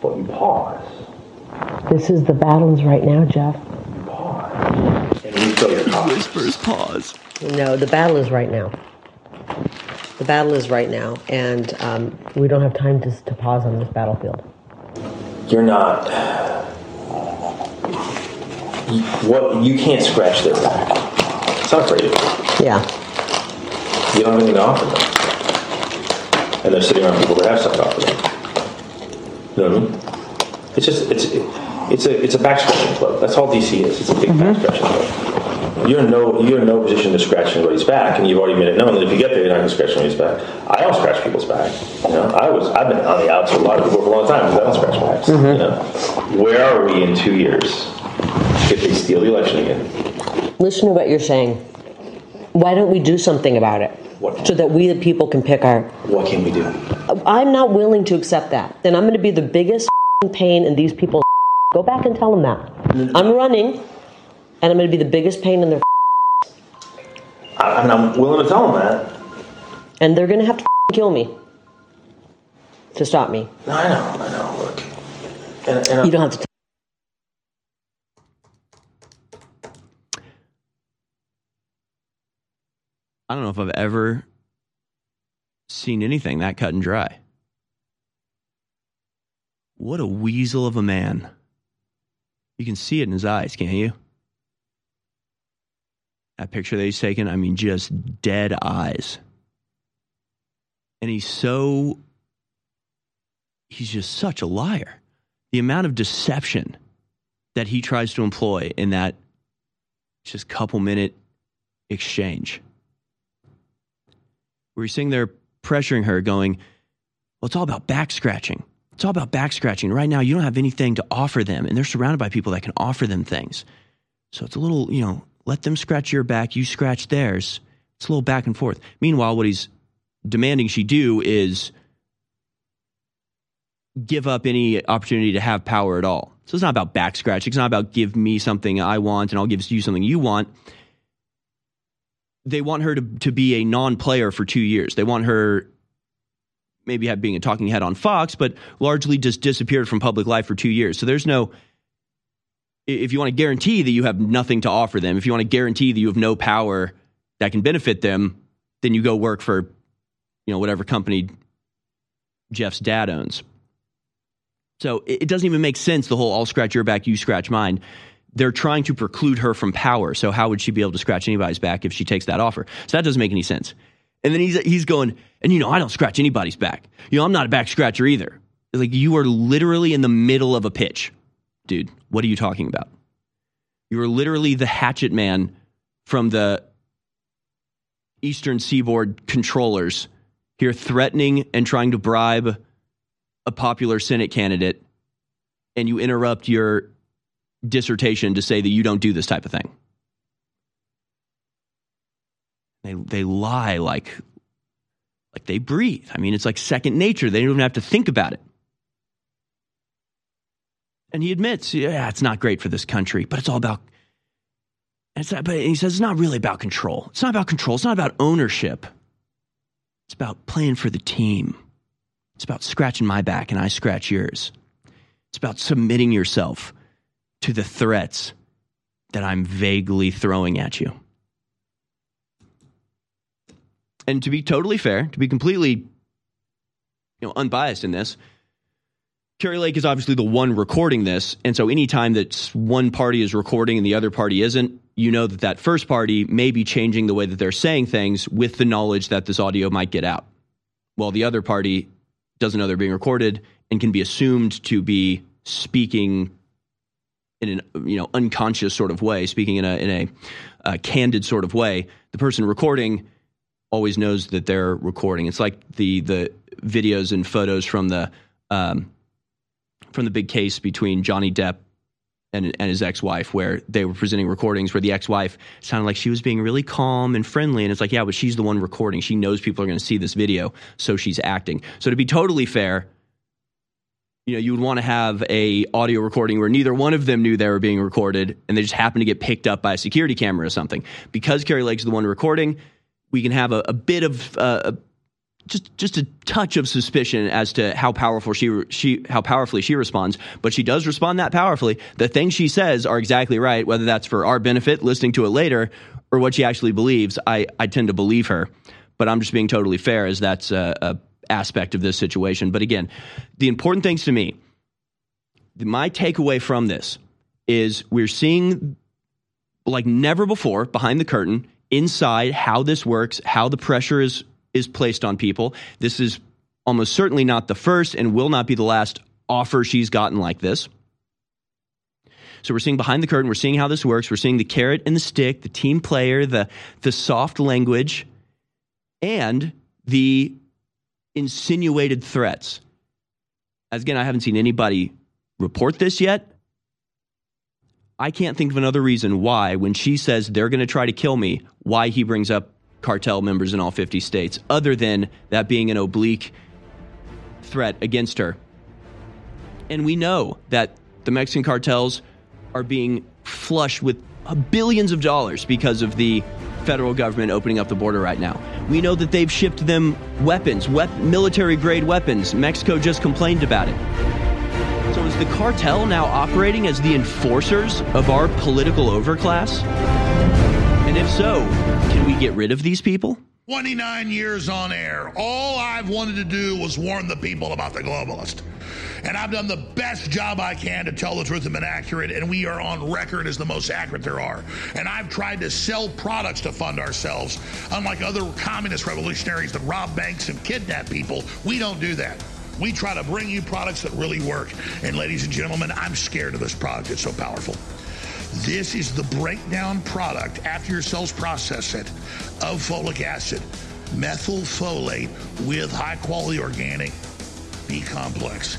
but you pause. This is the battles right now, Jeff. And you fill your. Whispers pause. No, the battle is right now. The battle is right now, and um, we don't have time to, to pause on this battlefield. You're not. You, what you can't scratch their back. It's not of you. Yeah. You don't have anything to offer them, and they're sitting around people that have something to offer them. You know what I mean? It's just it's it's a it's a back scratching club. That's all DC is. It's a big back scratching club. You're in no you're in no position to scratch anybody's back, and you've already made it known that if you get there, you're not going to scratch anybody's back. I don't scratch people's back. You know, I was I've been on the outs with a lot of people for a long time because I don't scratch backs. You know, mm-hmm. where are we in two years if they steal the election again? Listen to what you're saying. Why don't we do something about it? So that we, the people, can pick our. What can we do? I'm not willing to accept that. Then I'm going to be the biggest pain in these people's. Go back and tell them that. I'm running, and I'm going to be the biggest pain in their. I, and I'm willing to tell them that. And they're going to have to kill me to stop me. No, I know, I know. Look, and, and You don't have to. I don't know if I've ever seen anything that cut and dry. What a weasel of a man. You can see it in his eyes, can't you? That picture that he's taken, I mean, just dead eyes. And he's so, he's just such a liar. The amount of deception that he tries to employ in that just couple minute exchange. Where he's sitting there pressuring her, going, Well, it's all about back scratching. It's all about back scratching. Right now, you don't have anything to offer them, and they're surrounded by people that can offer them things. So it's a little, you know, let them scratch your back, you scratch theirs. It's a little back and forth. Meanwhile, what he's demanding she do is give up any opportunity to have power at all. So it's not about back scratch. It's not about give me something I want and I'll give you something you want. They want her to, to be a non player for two years. They want her maybe have being a talking head on Fox, but largely just disappeared from public life for two years. So there's no if you want to guarantee that you have nothing to offer them, if you want to guarantee that you have no power that can benefit them, then you go work for, you know, whatever company Jeff's dad owns. So it, doesn't even make sense, the whole I'll scratch your back, you scratch mine. They're trying to preclude her from power. So how would she be able to scratch anybody's back if she takes that offer? So that doesn't make any sense. And then he's he's going, and you know, I don't scratch anybody's back. You know, I'm not a back scratcher either. It's Like you are literally in the middle of a pitch dude. What are you talking about? You are literally the hatchet man from the Eastern Seaboard controllers here threatening and trying to bribe a popular Senate candidate, and you interrupt your dissertation to say that you don't do this type of thing. They, they lie like, like they breathe. I mean, it's like second nature. They don't even have to think about it. And he admits, yeah, it's not great for this country, but it's all about. It's not, but he says it's not really about control. It's not about control. It's not about ownership. It's about playing for the team. It's about scratching my back and I scratch yours. It's about submitting yourself to the threats that I'm vaguely throwing at you. And to be totally fair, to be completely you know unbiased in this, Kari Lake is obviously the one recording this, and so anytime that one party is recording and the other party isn't, you know that that first party may be changing the way that they're saying things with the knowledge that this audio might get out, while the other party doesn't know they're being recorded and can be assumed to be speaking in an you know unconscious sort of way, speaking in a in a uh, candid sort of way. The person recording always knows that they're recording. It's like the the videos and photos from the um, from the big case between Johnny Depp and, and his ex-wife where they were presenting recordings where the ex-wife sounded like she was being really calm and friendly. And it's like yeah but she's the one recording. She knows people are going to see this video so she's acting. So to be totally fair you know you would want to have a audio recording where neither one of them knew they were being recorded and they just happened to get picked up by a security camera or something. Because Kari Lake's the one recording we can have a, a bit of uh, just just a touch of suspicion as to how powerful she she how powerfully she responds, but she does respond that powerfully. The things she says are exactly right, whether that's for our benefit, listening to it later, or what she actually believes. I I tend to believe her, but I'm just being totally fair as that's a, a aspect of this situation. But again, the important things to me, my takeaway from this is we're seeing like never before behind the curtain inside how this works, how the pressure is is placed on people. This is almost certainly not the first and will not be the last offer she's gotten like this. So we're seeing behind the curtain, we're seeing how this works, we're seeing the carrot and the stick, the team player, the the soft language, and the insinuated threats. As again, I haven't seen anybody report this yet. I can't think of another reason why, when she says they're going to try to kill me, why he brings up cartel members in all 50 states, other than that being an oblique threat against her. And we know that the Mexican cartels are being flushed with billions of dollars because of the federal government opening up the border right now. We know that they've shipped them weapons, military grade weapons. Mexico just complained about it. So is the cartel now operating as the enforcers of our political overclass? And if so, we get rid of these people? 29 years on air. All I've wanted to do was warn the people about the globalist. And I've done the best job I can to tell the truth and been accurate, and we are on record as the most accurate there are. And I've tried to sell products to fund ourselves. Unlike other communist revolutionaries that rob banks and kidnap people, we don't do that. We try to bring you products that really work. And ladies and gentlemen, I'm scared of this product. It's so powerful. This is the breakdown product after your cells process it of folic acid, methylfolate with high quality organic B complex.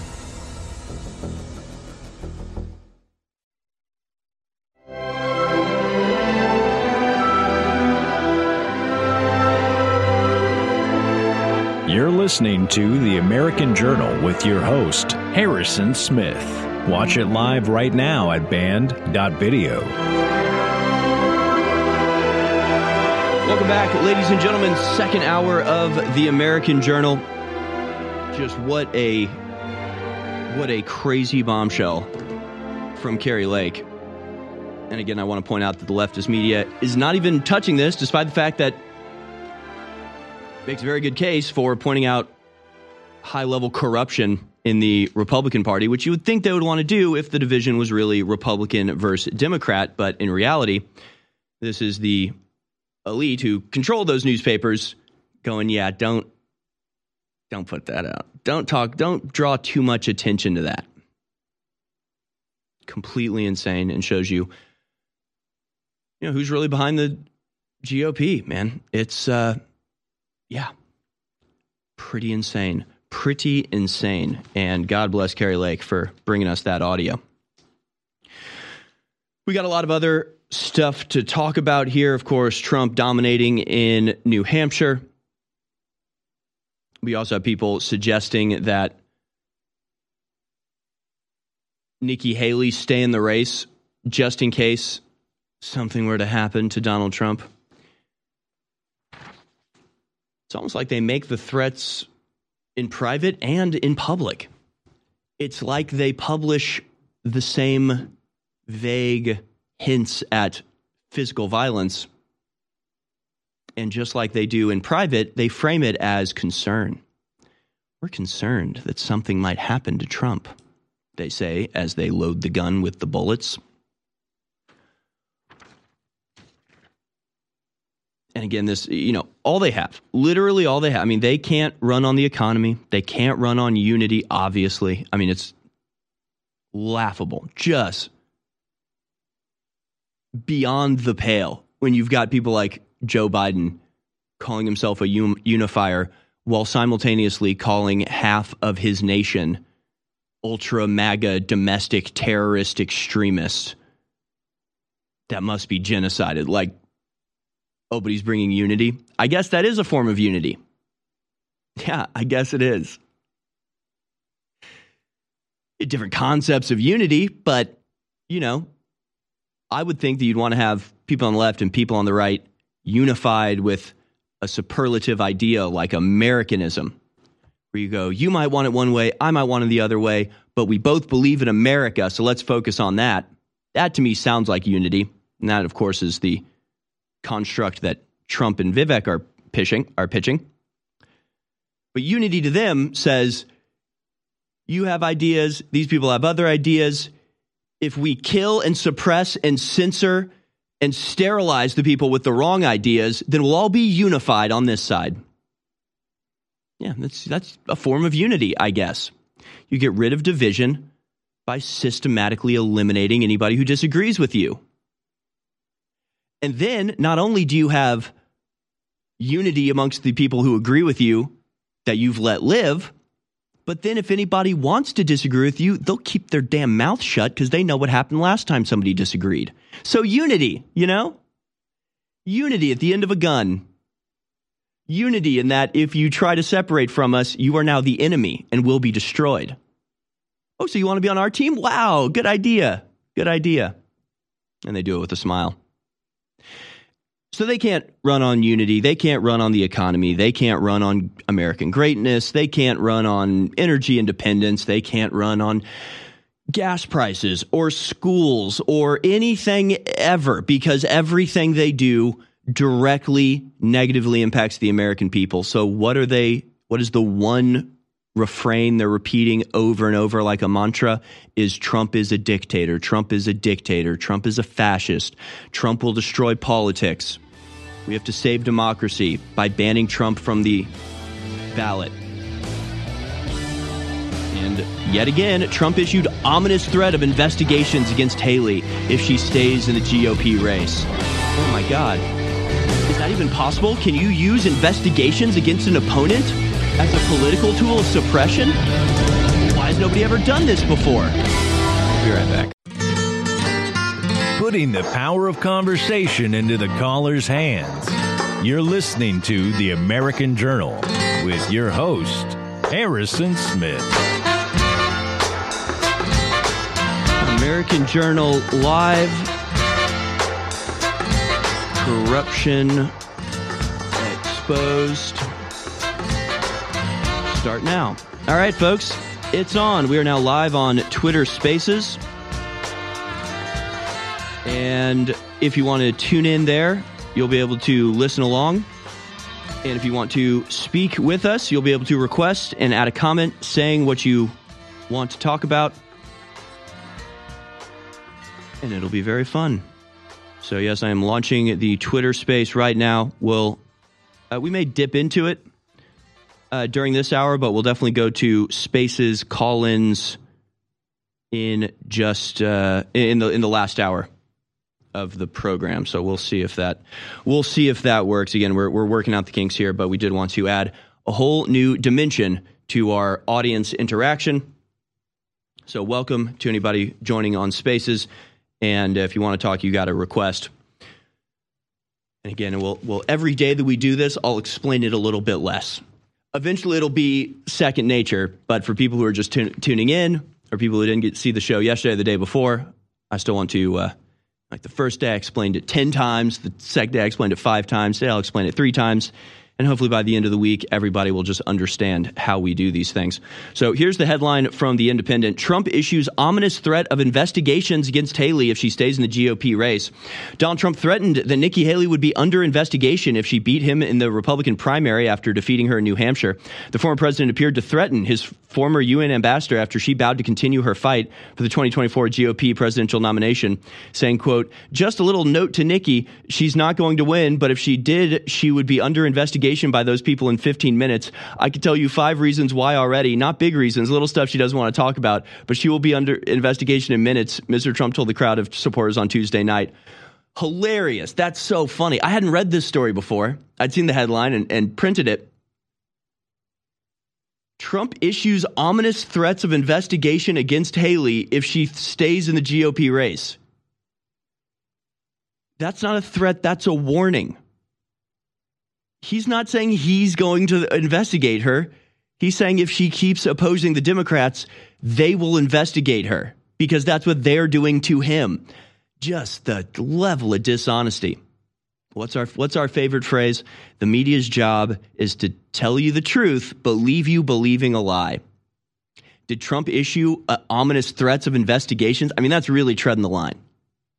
Listening to The American Journal with your host, Harrison Smith. Watch it live right now at Banned.video. Welcome back, ladies and gentlemen. Second hour of the American Journal. Just what a what a crazy bombshell from Kari Lake. And again, I want to point out that the leftist media is not even touching this, despite the fact that makes a very good case for pointing out high level corruption in the Republican Party, which you would think they would want to do if the division was really Republican versus Democrat. But in reality, this is the elite who control those newspapers going, yeah, don't don't put that out. Don't talk, don't draw too much attention to that. Completely insane and shows you you know who's really behind the GOP, man. It's uh yeah. Pretty insane. Pretty insane. And God bless Kari Lake for bringing us that audio. We got a lot of other stuff to talk about here. Of course, Trump dominating in New Hampshire. We also have people suggesting that Nikki Haley stay in the race just in case something were to happen to Donald Trump. It's almost like they make the threats in private and in public. It's like they publish the same vague hints at physical violence. And just like they do in private, they frame it as concern. We're concerned that something might happen to Trump, they say as they load the gun with the bullets. And again, this, you know, all they have, literally all they have. I mean, they can't run on the economy. They can't run on unity, obviously. I mean, it's laughable, just beyond the pale when you've got people like Joe Biden calling himself a unifier while simultaneously calling half of his nation ultra MAGA domestic terrorist extremists that must be genocided. Like, Oh, but he's bringing unity. I guess that is a form of unity. Yeah, I guess it is. Different concepts of unity, but, you know, I would think that you'd want to have people on the left and people on the right unified with a superlative idea like Americanism, where you go, you might want it one way, I might want it the other way, but we both believe in America, so let's focus on that. That to me sounds like unity. And that, of course, is the construct that Trump and Vivek are pitching are pitching. But unity to them says you have ideas, these people have other ideas. If we kill and suppress and censor and sterilize the people with the wrong ideas, then we'll all be unified on this side. Yeah, that's that's a form of unity, I guess. You get rid of division by systematically eliminating anybody who disagrees with you. And then not only do you have unity amongst the people who agree with you that you've let live, but then if anybody wants to disagree with you, they'll keep their damn mouth shut because they know what happened last time somebody disagreed. So unity, you know? Unity at the end of a gun. Unity in that if you try to separate from us, you are now the enemy and will be destroyed. Oh, so you want to be on our team? Wow, good idea. Good idea. And they do it with a smile. So they can't run on unity. They can't run on the economy. They can't run on American greatness. They can't run on energy independence. They can't run on gas prices or schools or anything ever because everything they do directly negatively impacts the American people. So what are they what is the one refrain they're repeating over and over like a mantra is Trump is a dictator. Trump is a dictator. Trump is a fascist. Trump will destroy politics. We have to save democracy by banning Trump from the ballot. And yet again, Trump issued ominous threat of investigations against Haley if she stays in the GOP race. Oh my God. Is that even possible? Can you use investigations against an opponent as a political tool of suppression? Why has nobody ever done this before? We'll be right back. Putting the power of conversation into the caller's hands. You're listening to The American Journal with your host, Harrison Smith. American Journal Live. Corruption exposed. Start now. All right, folks, it's on. We are now live on Twitter Spaces. And if you want to tune in there, you'll be able to listen along. And if you want to speak with us, you'll be able to request and add a comment saying what you want to talk about. And it'll be very fun. So, yes, I am launching the Twitter space right now. We'll, uh, we may dip into it uh, during this hour, but we'll definitely go to spaces call ins in just uh, in the in the last hour of the program. So we'll see if that we'll see if that works. Again, we're we're working out the kinks here, but we did want to add a whole new dimension to our audience interaction. So welcome to anybody joining on Spaces, and if you want to talk, you got a request. And again, we'll we'll every day that we do this, I'll explain it a little bit less. Eventually, it'll be second nature. But for people who are just tun- tuning in, or people who didn't get see the show yesterday, or the day before, I still want to. Uh, like the first day, I explained it 10 times. The second day, I explained it five times. Today, I'll explain it three times. And hopefully, by the end of the week, everybody will just understand how we do these things. So, here's the headline from The Independent Trump issues ominous threat of investigations against Haley if she stays in the GOP race. Donald Trump threatened that Nikki Haley would be under investigation if she beat him in the Republican primary after defeating her in New Hampshire. The former president appeared to threaten his former UN ambassador after she vowed to continue her fight for the 2024 GOP presidential nomination, saying, quote, just a little note to Nikki, she's not going to win, but if she did, she would be under investigation by those people in 15 minutes. I could tell you five reasons why already, not big reasons, little stuff she doesn't want to talk about, but she will be under investigation in minutes, Mr. Trump told the crowd of supporters on Tuesday night. Hilarious. That's so funny. I hadn't read this story before. I'd seen the headline and, and printed it. Trump issues ominous threats of investigation against Haley if she stays in the GOP race. That's not a threat, that's a warning. He's not saying he's going to investigate her. He's saying if she keeps opposing the Democrats, they will investigate her because that's what they're doing to him. Just the level of dishonesty. What's our what's our favorite phrase? The media's job is to tell you the truth, but leave you believing a lie. Did Trump issue uh, ominous threats of investigations? I mean, that's really treading the line.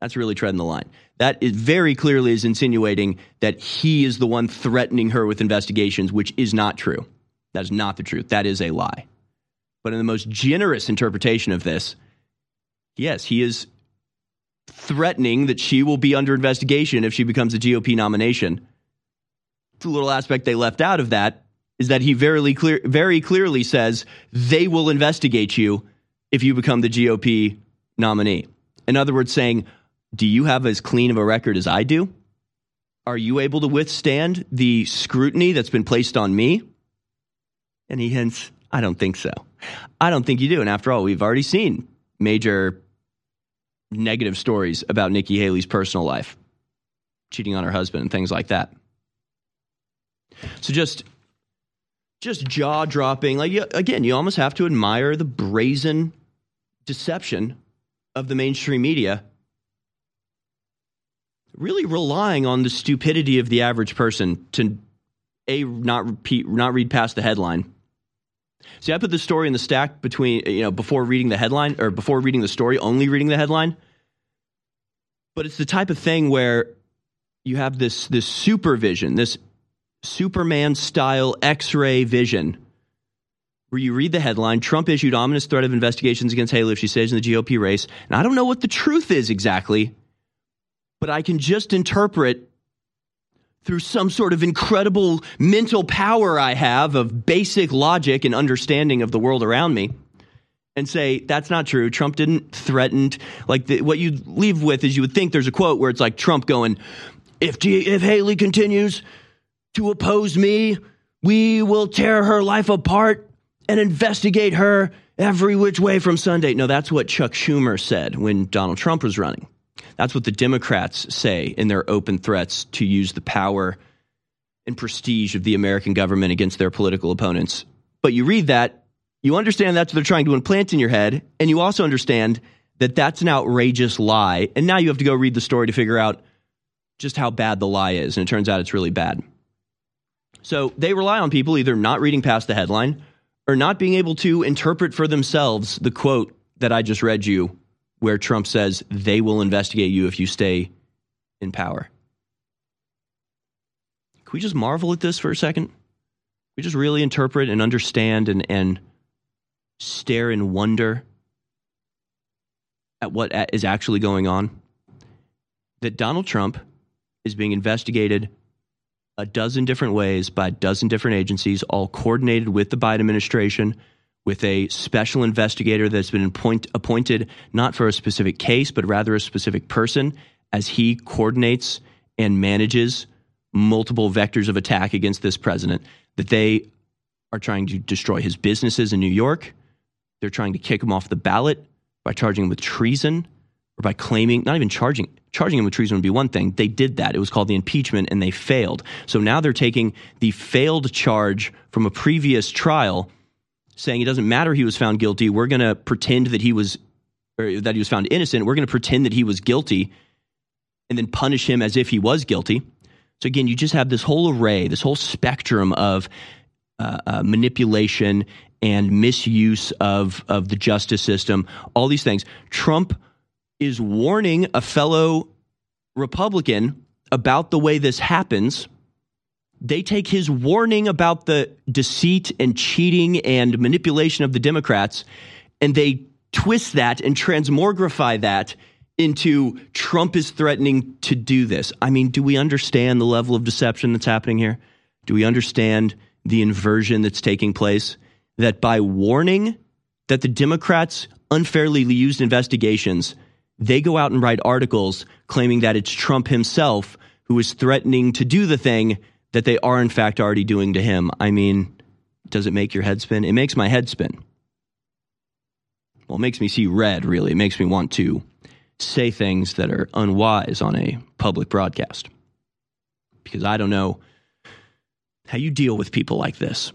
That's really treading the line. That is very clearly is insinuating that he is the one threatening her with investigations, which is not true. That is not the truth. That is a lie. But in the most generous interpretation of this, yes, he is threatening that she will be under investigation if she becomes a GOP nomination. The little aspect they left out of that is that he very clear, very clearly says they will investigate you if you become the GOP nominee. In other words, saying, do you have as clean of a record as I do? Are you able to withstand the scrutiny that's been placed on me? And he hints, I don't think so. I don't think you do. And after all, we've already seen major negative stories about Nikki Haley's personal life, cheating on her husband and things like that. So just just jaw dropping. Like again, you almost have to admire the brazen deception of the mainstream media really relying on the stupidity of the average person to a not repeat not read past the headline. See, I put the story in the stack between you know before reading the headline or before reading the story, only reading the headline. But it's the type of thing where you have this this supervision, this Superman style X-ray vision where you read the headline Trump issued ominous threat of investigations against Haley if she stays in the GOP race. And I don't know what the truth is exactly, but I can just interpret through some sort of incredible mental power I have of basic logic and understanding of the world around me and say that's not true. Trump didn't threaten. Like the, what you leave with is you would think there's a quote where it's like Trump going, "If G- if Haley continues to oppose me, we will tear her life apart and investigate her every which way from Sunday." No, that's what Chuck Schumer said when Donald Trump was running. That's what the Democrats say in their open threats to use the power and prestige of the American government against their political opponents. But you read that, you understand that's what they're trying to implant in your head, and you also understand that that's an outrageous lie. And now you have to go read the story to figure out just how bad the lie is. And it turns out it's really bad. So they rely on people either not reading past the headline or not being able to interpret for themselves the quote that I just read you where Trump says they will investigate you if you stay in power. Can we just marvel at this for a second? We just really interpret and understand and, and stare in wonder at what is actually going on. That Donald Trump is being investigated a dozen different ways by a dozen different agencies, all coordinated with the Biden administration with a special investigator that's been appoint, appointed not for a specific case, but rather a specific person as he coordinates and manages multiple vectors of attack against this president. That they are trying to destroy his businesses in New York. They're trying to kick him off the ballot by charging him with treason or by claiming, not even charging, charging him with treason would be one thing. They did that. It was called the impeachment and they failed. So now they're taking the failed charge from a previous trial saying it doesn't matter he was found guilty. We're going to pretend that he was that he was found innocent. We're going to pretend that he was guilty and then punish him as if he was guilty. So again, you just have this whole array, this whole spectrum of uh, uh, manipulation and misuse of of the justice system. All these things. Trump is warning a fellow Republican about the way this happens they take his warning about the deceit and cheating and manipulation of the Democrats and they twist that and transmogrify that into Trump is threatening to do this. I mean, do we understand the level of deception that's happening here? Do we understand the inversion that's taking place? That by warning that the Democrats unfairly used investigations, they go out and write articles claiming that it's Trump himself who is threatening to do the thing that they are in fact already doing to him. I mean, does it make your head spin? It makes my head spin. Well, it makes me see red, really. It makes me want to say things that are unwise on a public broadcast. Because I don't know how you deal with people like this.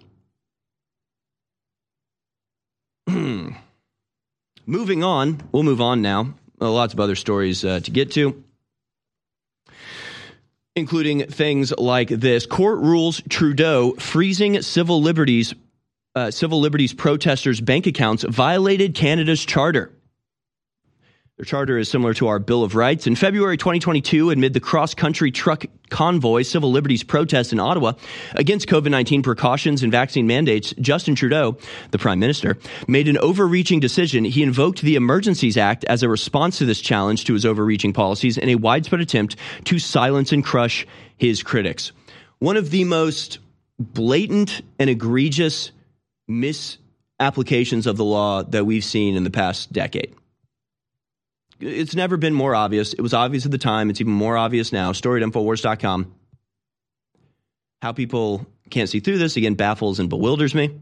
Moving on, we'll move on now. Well, lots of other stories uh, to get to including things like this. Court rules Trudeau freezing civil liberties uh, civil liberties protesters bank accounts violated Canada's charter their charter is similar to our Bill of Rights. In February 2022, amid the cross country truck convoy civil liberties protest in Ottawa against COVID 19 precautions and vaccine mandates, Justin Trudeau, the Prime Minister, made an overreaching decision. He invoked the Emergencies Act as a response to this challenge to his overreaching policies in a widespread attempt to silence and crush his critics. One of the most blatant and egregious misapplications of the law that we've seen in the past decade it's never been more obvious. It was obvious at the time. It's even more obvious now. Story at Infowars.com. How people can't see through this, again, baffles and bewilders me.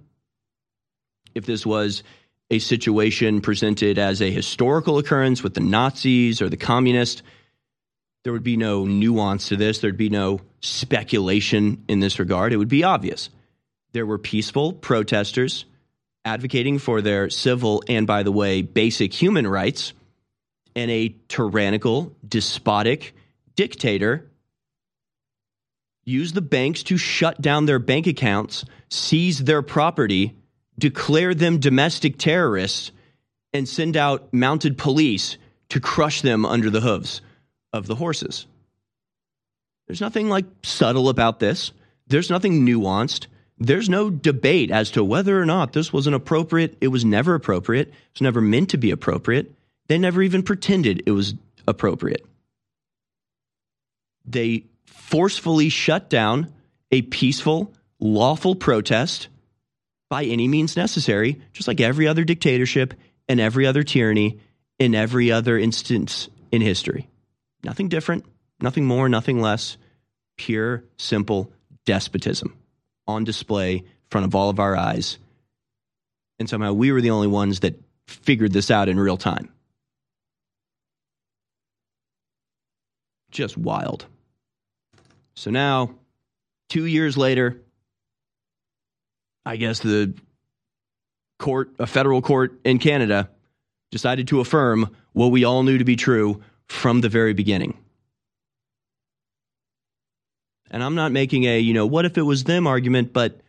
If this was a situation presented as a historical occurrence with the Nazis or the communists, there would be no nuance to this. There'd be no speculation in this regard. It would be obvious. There were peaceful protesters advocating for their civil and, by the way, basic human rights and a tyrannical, despotic dictator use the banks to shut down their bank accounts, seize their property, declare them domestic terrorists, and send out mounted police to crush them under the hooves of the horses. There's nothing like subtle about this. There's nothing nuanced. There's no debate as to whether or not this was an appropriate. It was never appropriate. It was never meant to be appropriate. They never even pretended it was appropriate. They forcefully shut down a peaceful, lawful protest by any means necessary, just like every other dictatorship and every other tyranny in every other instance in history. Nothing different, nothing more, nothing less. Pure, simple despotism on display in front of all of our eyes. And somehow we were the only ones that figured this out in real time. Just wild. So now, two years later, I guess the court, a federal court in Canada, decided to affirm what we all knew to be true from the very beginning. And I'm not making a, you know, what if it was them argument, but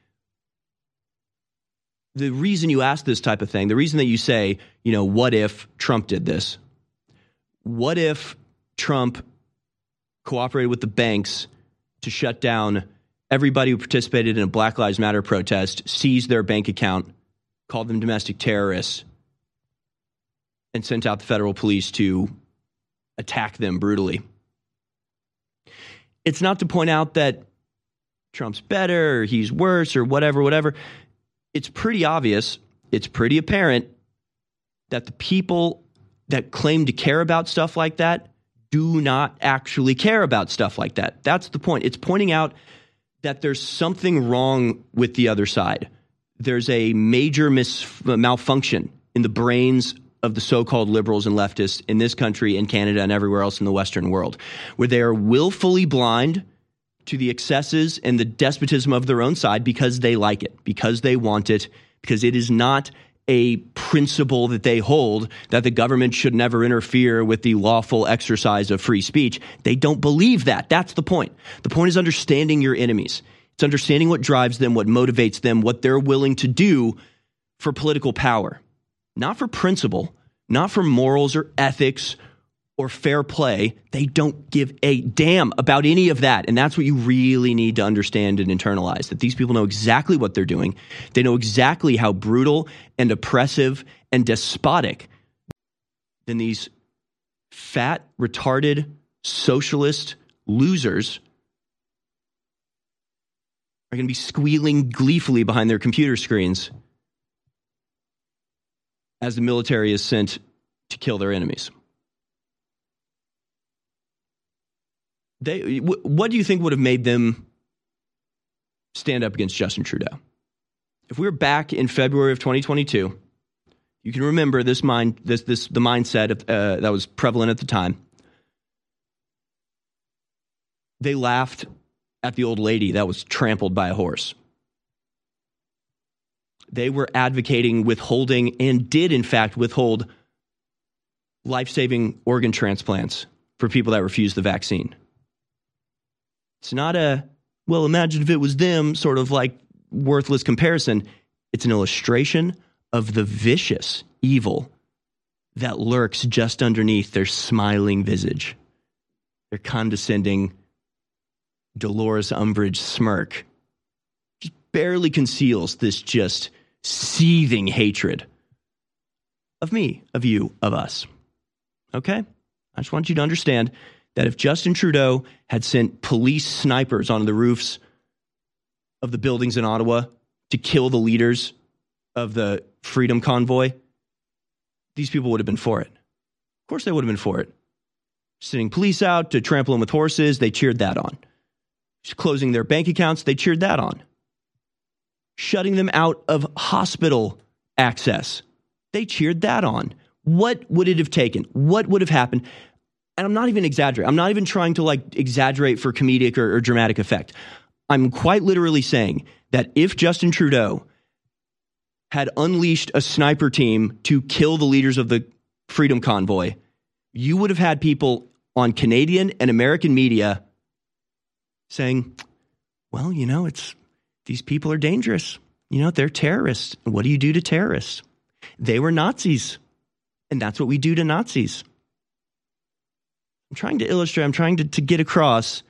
the reason you ask this type of thing, the reason that you say, you know, what if Trump did this? What if Trump cooperated with the banks to shut down everybody who participated in a Black Lives Matter protest, seized their bank account, called them domestic terrorists, and sent out the federal police to attack them brutally. It's not to point out that Trump's better or he's worse or whatever, whatever. It's pretty obvious, it's pretty apparent that the people that claim to care about stuff like that do not actually care about stuff like that. That's the point. It's pointing out that there's something wrong with the other side. There's a major mis- malfunction in the brains of the so called liberals and leftists in this country, in Canada, and everywhere else in the Western world, where they are willfully blind to the excesses and the despotism of their own side because they like it, because they want it, because it is not a principle that they hold that the government should never interfere with the lawful exercise of free speech. They don't believe that. That's the point. The point is understanding your enemies. It's understanding what drives them, what motivates them, what they're willing to do for political power, not for principle, not for morals or ethics or fair play. They don't give a damn about any of that. And that's what you really need to understand and internalize that these people know exactly what they're doing. They know exactly how brutal and oppressive and despotic than these fat, retarded, socialist losers are going to be squealing gleefully behind their computer screens as the military is sent to kill their enemies. They, what do you think would have made them stand up against Justin Trudeau? If we were back in February of 2022, you can remember this mind, this, this the mindset of, uh, that was prevalent at the time. They laughed at the old lady that was trampled by a horse. They were advocating withholding and did, in fact, withhold life saving organ transplants for people that refused the vaccine. It's not a, well, imagine if it was them sort of like worthless comparison. It's an illustration of the vicious evil that lurks just underneath their smiling visage, their condescending Dolores Umbridge smirk. Just barely conceals this just seething hatred of me, of you, of us. Okay? I just want you to understand that if Justin Trudeau had sent police snipers onto the roofs of the buildings in Ottawa to kill the leaders of the Freedom Convoy, these people would have been for it. Of course, they would have been for it. Sending police out to trample them with horses, they cheered that on. Closing their bank accounts, they cheered that on. Shutting them out of hospital access, they cheered that on. What would it have taken? What would have happened? And I'm not even exaggerating. I'm not even trying to like exaggerate for comedic or, or dramatic effect. I'm quite literally saying that if Justin Trudeau had unleashed a sniper team to kill the leaders of the Freedom Convoy, you would have had people on Canadian and American media saying, well, you know, it's these people are dangerous. You know, they're terrorists. What do you do to terrorists? They were Nazis. And that's what we do to Nazis. I'm trying to illustrate, I'm trying to, to get across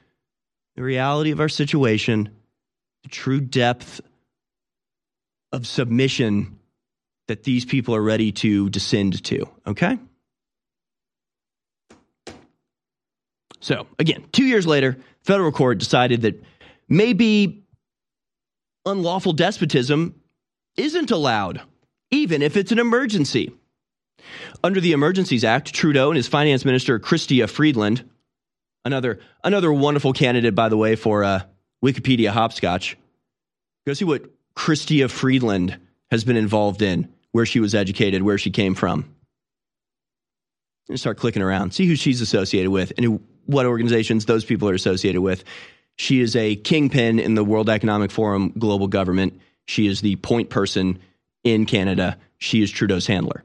the reality of our situation, the true depth of submission that these people are ready to descend to. Okay? So, again, two years later, federal court decided that maybe unlawful despotism isn't allowed, even if it's an emergency. Under the Emergencies Act, Trudeau and his finance minister, Chrystia Freeland, another, another wonderful candidate, by the way, for uh, Wikipedia hopscotch. Go see what Chrystia Freeland has been involved in, where she was educated, where she came from. And start clicking around, see who she's associated with and who, what organizations those people are associated with. She is a kingpin in the World Economic Forum global government. She is the point person in Canada. She is Trudeau's handler.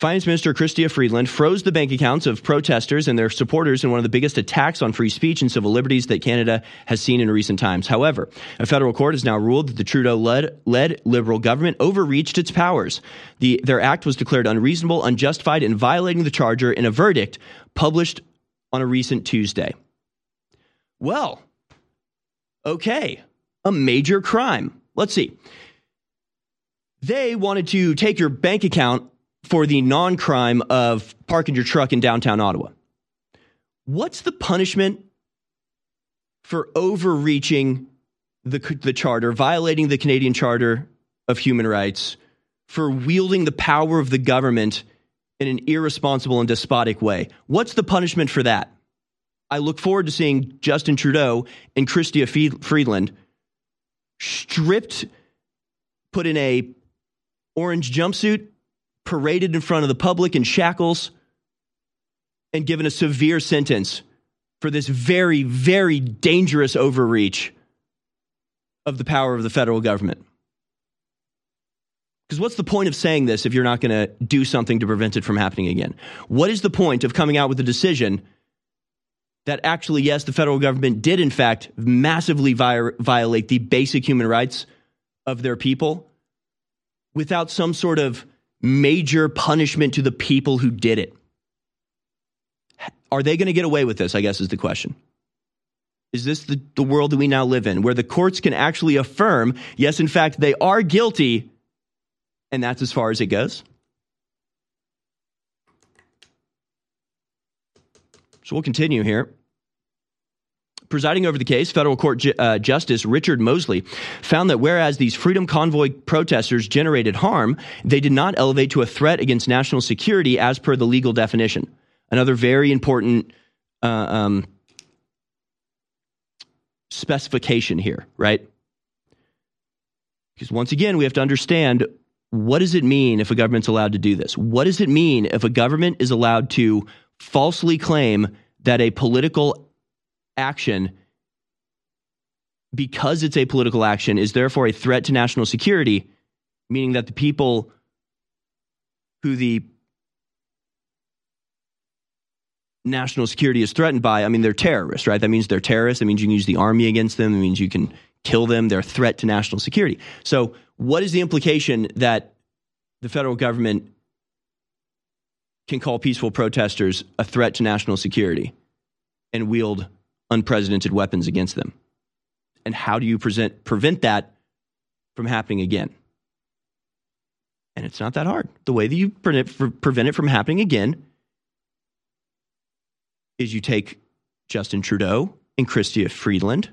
Finance Minister Chrystia Freeland froze the bank accounts of protesters and their supporters in one of the biggest attacks on free speech and civil liberties that Canada has seen in recent times. However, a federal court has now ruled that the Trudeau led Liberal government overreached its powers. The, their act was declared unreasonable, unjustified, and violating the charter in a verdict published on a recent Tuesday. Well, okay, a major crime. Let's see. They wanted to take your bank account for the non crime of parking your truck in downtown Ottawa. What's the punishment for overreaching the, the charter, violating the Canadian Charter of Human Rights, for wielding the power of the government in an irresponsible and despotic way? What's the punishment for that? I look forward to seeing Justin Trudeau and Chrystia Freeland stripped, put in a orange jumpsuit, paraded in front of the public in shackles, and given a severe sentence for this very, very dangerous overreach of the power of the federal government. Because what's the point of saying this if you're not going to do something to prevent it from happening again? What is the point of coming out with a decision that actually, yes, the federal government did, in fact, massively vi- violate the basic human rights of their people without some sort of major punishment to the people who did it? Are they going to get away with this? I guess is the question. Is this the, the world that we now live in, where the courts can actually affirm, yes, in fact, they are guilty, and that's as far as it goes? So we'll continue here. Presiding over the case, federal court ju- uh, justice Richard Mosley found that whereas these Freedom Convoy protesters generated harm, they did not elevate to a threat against national security as per the legal definition. Another very important uh, um, specification here, right? Because once again, we have to understand what does it mean if a government's allowed to do this? What does it mean if a government is allowed to falsely claim that a political action, because it's a political action, is therefore a threat to national security, meaning that the people who the national security is threatened by, I mean, they're terrorists, right? That means they're terrorists. That means you can use the army against them. That means you can kill them. They're a threat to national security. So, what is the implication that the federal government can call peaceful protesters a threat to national security and wield unprecedented weapons against them? And how do you present, prevent that from happening again? And it's not that hard. The way that you prevent, it from happening again is you take Justin Trudeau and Chrystia Freeland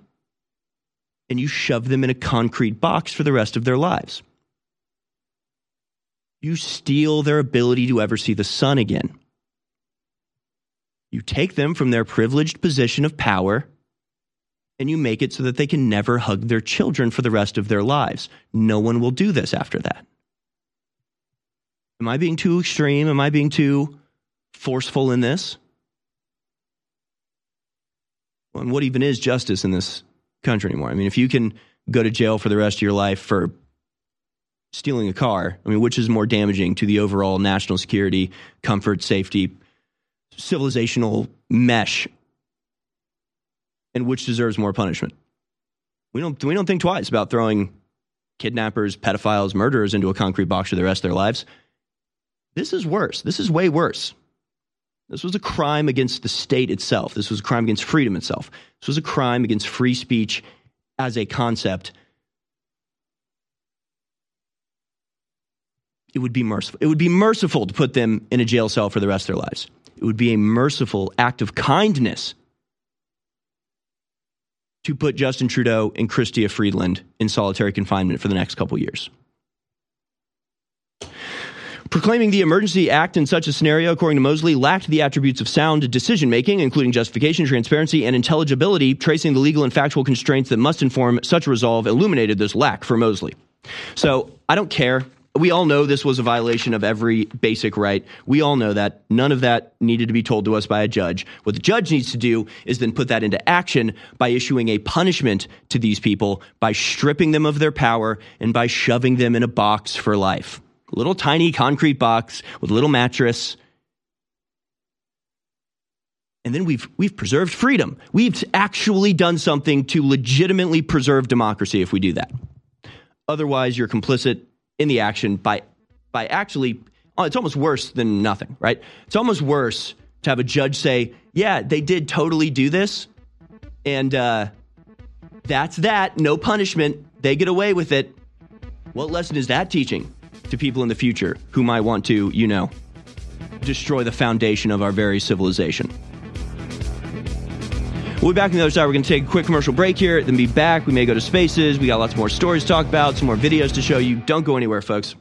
and you shove them in a concrete box for the rest of their lives. You steal their ability to ever see the sun again. You take them from their privileged position of power and you make it so that they can never hug their children for the rest of their lives. No one will do this after that. Am I being too extreme? Am I being too forceful in this? and what even is justice in this country anymore? I mean, if you can go to jail for the rest of your life for stealing a car, I mean, which is more damaging to the overall national security, comfort, safety, civilizational mesh and which deserves more punishment. We don't we don't think twice about throwing kidnappers, pedophiles, murderers into a concrete box for the rest of their lives. This is worse. This is way worse. This was a crime against the state itself. This was a crime against freedom itself. This was a crime against free speech as a concept. It would be merciful. It would be merciful to put them in a jail cell for the rest of their lives. It would be a merciful act of kindness to put Justin Trudeau and Chrystia Freeland in solitary confinement for the next couple years. Proclaiming the Emergency Act in such a scenario, according to Mosley, lacked the attributes of sound decision making, including justification, transparency, and intelligibility. Tracing the legal and factual constraints that must inform such resolve illuminated this lack for Mosley. So I don't care. We all know this was a violation of every basic right. We all know that. None of that needed to be told to us by a judge. What the judge needs to do is then put that into action by issuing a punishment to these people, by stripping them of their power, and by shoving them in a box for life A little tiny concrete box with a little mattress. And then we've, we've preserved freedom. We've actually done something to legitimately preserve democracy if we do that. Otherwise, you're complicit in the action by, by actually, oh, it's almost worse than nothing, right? It's almost worse to have a judge say, yeah, they did totally do this. And uh, that's that. No punishment. They get away with it. What lesson is that teaching? to people in the future who might want to, you know, destroy the foundation of our very civilization. We'll be back on the other side. We're going to take a quick commercial break here, then be back. We may go to spaces. We got lots more stories to talk about, some more videos to show you. Don't go anywhere, folks.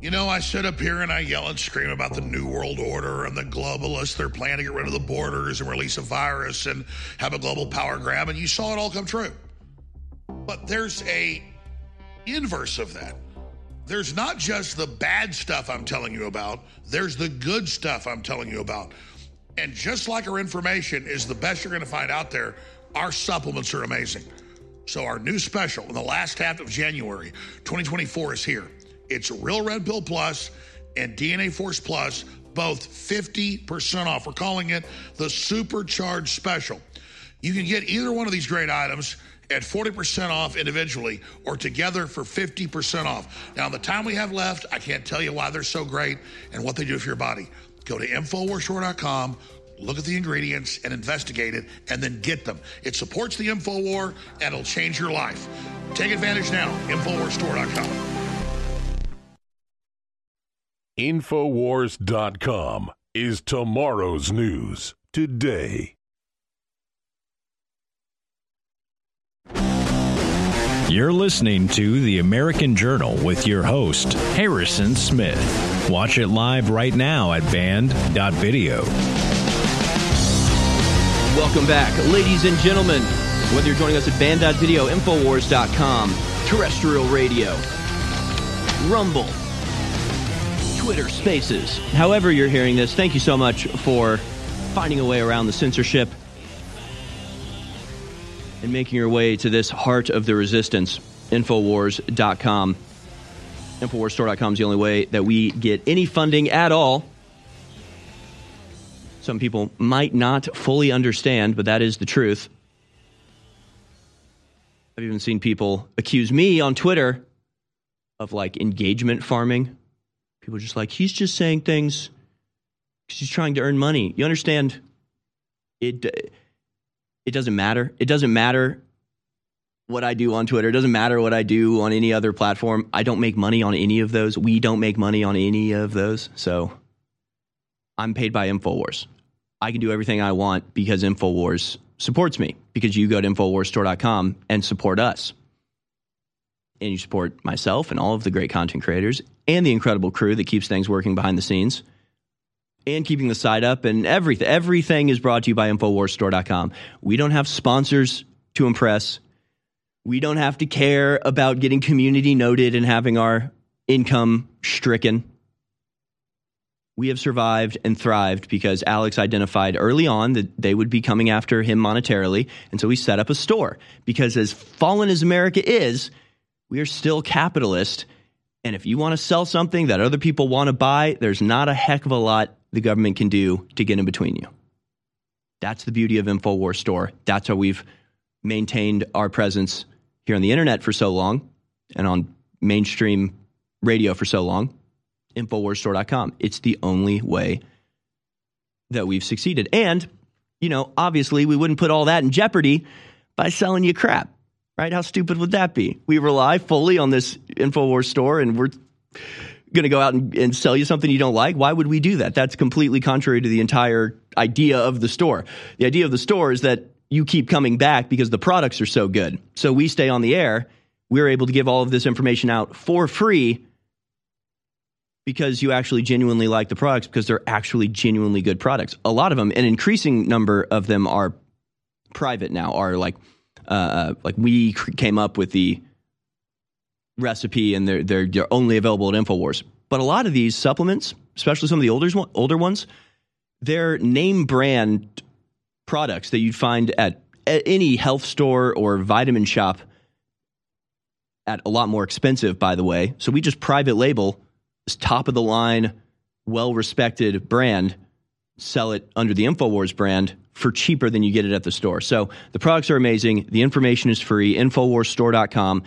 You know, I sit up here and I yell and scream about the New World Order and the globalists. They're planning to get rid of the borders and release a virus and have a global power grab, and you saw it all come true. But there's a inverse of that there's not just the bad stuff I'm telling you about, there's the good stuff I'm telling you about. And just like our information is the best you're going to find out there, our supplements are amazing. So, our new special in the last half of January 2024 is here. It's Real Red Pill Plus and DNA Force Plus, both 50% off. We're calling it the Supercharged Special. You can get either one of these great items at 40% off individually or together for 50% off. Now, the time we have left, I can't tell you why they're so great and what they do for your body. Go to InfoWarsStore.com, look at the ingredients and investigate it, and then get them. It supports the InfoWar and it'll change your life. Take advantage now. InfoWarsStore.com. Infowars.com is tomorrow's news today. You're listening to The American Journal with your host, Harrison Smith. Watch it live right now at Banned.video. Welcome back, ladies and gentlemen. Whether you're joining us at Banned.video, Infowars.com, terrestrial radio, Rumble, Twitter Spaces, however you're hearing this, thank you so much for finding a way around the censorship and making your way to this heart of the resistance, Infowars.com. Infowarsstore.com is the only way that we get any funding at all. Some people might not fully understand, but that is the truth. I've even seen people accuse me on Twitter of like engagement farming. People just like, he's just saying things because he's trying to earn money. You understand? It it doesn't matter. It doesn't matter what I do on Twitter. It doesn't matter what I do on any other platform. I don't make money on any of those. We don't make money on any of those. So I'm paid by InfoWars. I can do everything I want because InfoWars supports me because you go to InfoWarsStore.com and support us. And you support myself and all of the great content creators and the incredible crew that keeps things working behind the scenes and keeping the site up and everything. Everything is brought to you by InfoWarsStore.com. We don't have sponsors to impress. We don't have to care about getting community noted and having our income stricken. We have survived and thrived because Alex identified early on that they would be coming after him monetarily. And so we set up a store because, as fallen as America is, we are still capitalist. And if you want to sell something that other people want to buy, there's not a heck of a lot the government can do to get in between you. That's the beauty of InfoWars Store. That's how we've maintained our presence here on the internet for so long and on mainstream radio for so long. InfoWarsStore.com. It's the only way that we've succeeded. And, you know, obviously we wouldn't put all that in jeopardy by selling you crap, right? How stupid would that be? We rely fully on this InfoWars store and we're going to go out and, and, sell you something you don't like. Why would we do that? That's completely contrary to the entire idea of the store. The idea of the store is that you keep coming back because the products are so good. So we stay on the air. We're able to give all of this information out for free because you actually genuinely like the products because they're actually genuinely good products. A lot of them, an increasing number of them are private now. Are like uh, like we came up with the recipe and they're, they're they're only available at Infowars. But a lot of these supplements, especially some of the older older ones, they're name brand products that you'd find at, at any health store or vitamin shop at a lot more expensive, by the way. So we just private label this top of the line, well respected brand, sell it under the InfoWars brand for cheaper than you get it at the store. So the products are amazing. The information is free. InfoWarsStore.com.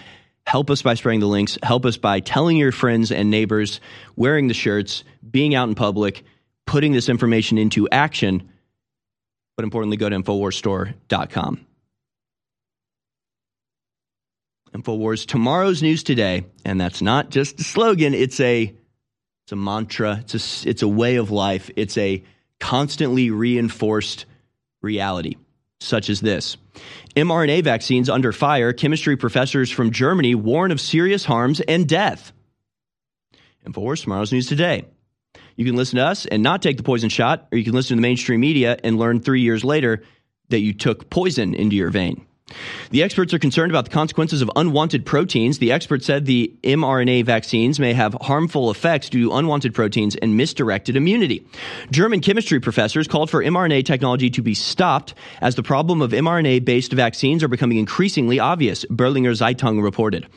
Help us by spreading the links. Help us by telling your friends and neighbors, wearing the shirts, being out in public, putting this information into action. But importantly, go to InfoWarsStore.com. InfoWars, tomorrow's news today. And that's not just a slogan, it's a it's a mantra. It's a, it's a way of life. It's a constantly reinforced reality, such as this mRNA vaccines under fire. Chemistry professors from Germany warn of serious harms and death. And for tomorrow's news today. You can listen to us and not take the poison shot, or you can listen to the mainstream media and learn three years later that you took poison into your vein. The experts are concerned about the consequences of unwanted proteins. The experts said the mRNA vaccines may have harmful effects due to unwanted proteins and misdirected immunity. German chemistry professors called for mRNA technology to be stopped as the problem of mRNA based vaccines are becoming increasingly obvious, Berliner Zeitung reported.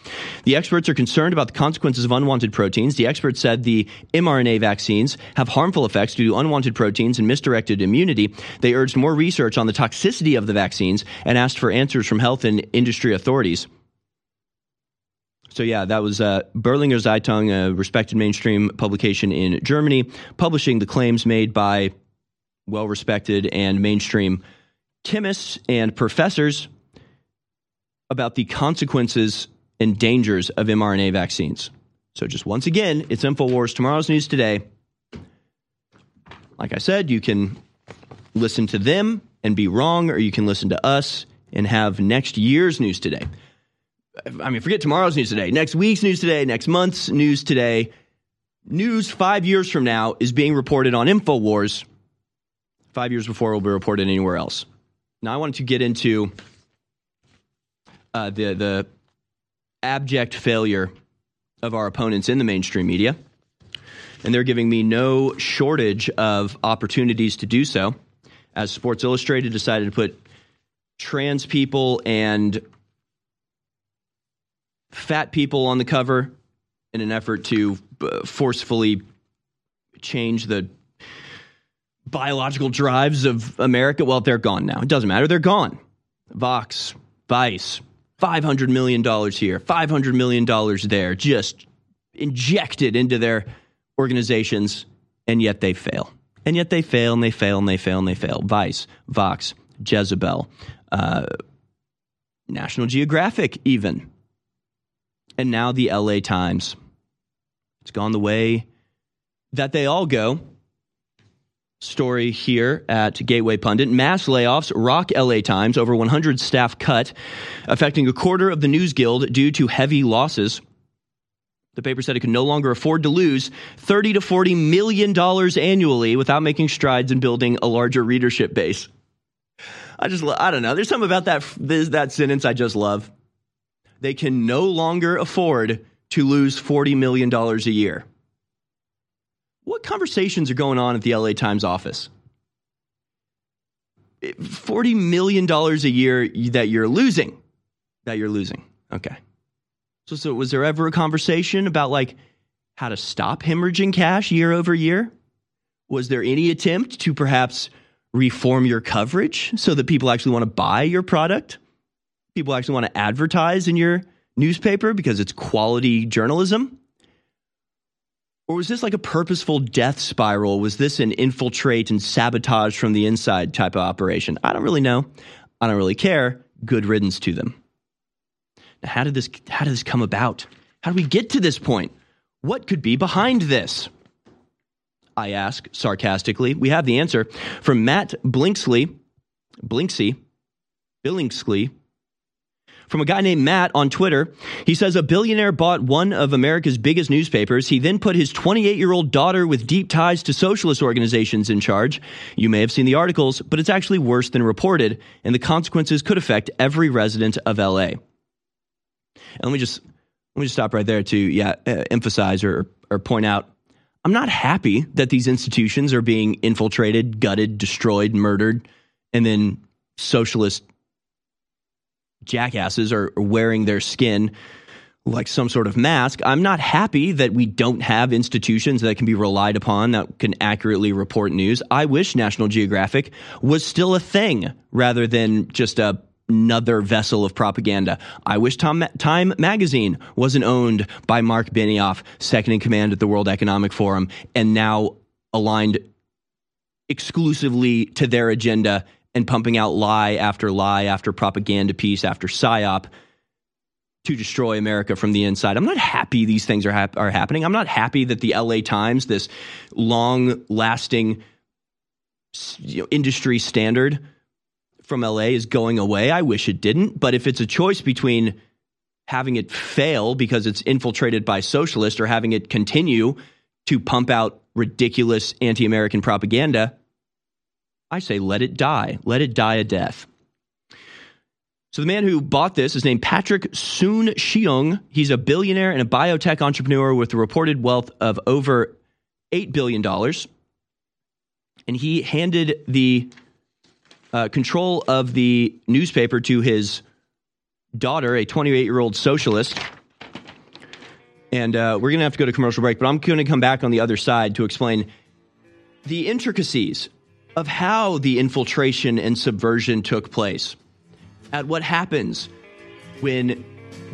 The experts are concerned about the consequences of unwanted proteins. The experts said the mRNA vaccines have harmful effects due to unwanted proteins and misdirected immunity. They urged more research on the toxicity of the vaccines and asked for answers from health and industry authorities. So, yeah, that was uh, Berliner Zeitung, a respected mainstream publication in Germany, publishing the claims made by well respected and mainstream chemists and professors about the consequences and dangers of mRNA vaccines. So, just once again, it's InfoWars, tomorrow's news today. Like I said, you can listen to them and be wrong, or you can listen to us and have next year's news today. I mean, forget tomorrow's news today, next week's news today, next month's news today. News five years from now is being reported on InfoWars. Five years before it will be reported anywhere else. Now, I wanted to get into uh, the the abject failure of our opponents in the mainstream media, and they're giving me no shortage of opportunities to do so. As Sports Illustrated decided to put trans people and fat people on the cover in an effort to uh, forcefully change the biological drives of America. Well, they're gone now. It doesn't matter. They're gone. Vox, Vice, $500 million here, $500 million there, just injected into their organizations, and yet they fail. And yet they fail and they fail and they fail and they fail. Vice, Vox, Jezebel, uh, National Geographic, even. And now the LA Times. It's gone the way that they all go. Story here at Gateway Pundit. Mass layoffs rock LA Times, over 100 staff cut, affecting a quarter of the News Guild due to heavy losses. The paper said it could no longer afford to lose 30 to 40 million dollars annually without making strides in building a larger readership base. I just, I don't know. There's something about that, that sentence I just love. They can no longer afford to lose $40 million a year. What conversations are going on at the LA Times office? $40 million a year that you're losing. That you're losing. Okay. So, so was there ever a conversation about like how to stop hemorrhaging cash year over year? Was there any attempt to perhaps reform your coverage so that people actually want to buy your product? People actually want to advertise in your newspaper because it's quality journalism? Or was this like a purposeful death spiral? Was this an infiltrate and sabotage from the inside type of operation? I don't really know. I don't really care. Good riddance to them. Now, how did this how did this come about? How did we get to this point? What could be behind this? I ask sarcastically. We have the answer from Matt Blinksley, Blinksy, Billingsley, from a guy named Matt on Twitter. He says a billionaire bought one of America's biggest newspapers. He then put his 28 year old daughter with deep ties to socialist organizations in charge. You may have seen the articles, but it's actually worse than reported, and the consequences could affect every resident of LA. And let me just let me just stop right there to yeah uh, emphasize or or point out I'm not happy that these institutions are being infiltrated, gutted, destroyed, murdered, and then socialist jackasses are wearing their skin like some sort of mask. I'm not happy that we don't have institutions that can be relied upon that can accurately report news. I wish National Geographic was still a thing rather than just a another vessel of propaganda. I wish Tom, Time magazine wasn't owned by Marc Benioff, second in command at the World Economic Forum, and now aligned exclusively to their agenda and pumping out lie after lie after propaganda piece after psyop to destroy America from the inside. I'm not happy these things are are happening. I'm not happy that the LA Times, this long lasting you know, industry standard from LA, is going away. I wish it didn't. But if it's a choice between having it fail because it's infiltrated by socialists or having it continue to pump out ridiculous anti American propaganda, I say let it die. Let it die a death. So the man who bought this is named Patrick Soon Shiong. He's a billionaire and a biotech entrepreneur with a reported wealth of over $8 billion. And he handed the uh, control of the newspaper to his daughter, a 28 year old socialist. And uh, we're going to have to go to commercial break, but I'm going to come back on the other side to explain the intricacies of how the infiltration and subversion took place, at what happens when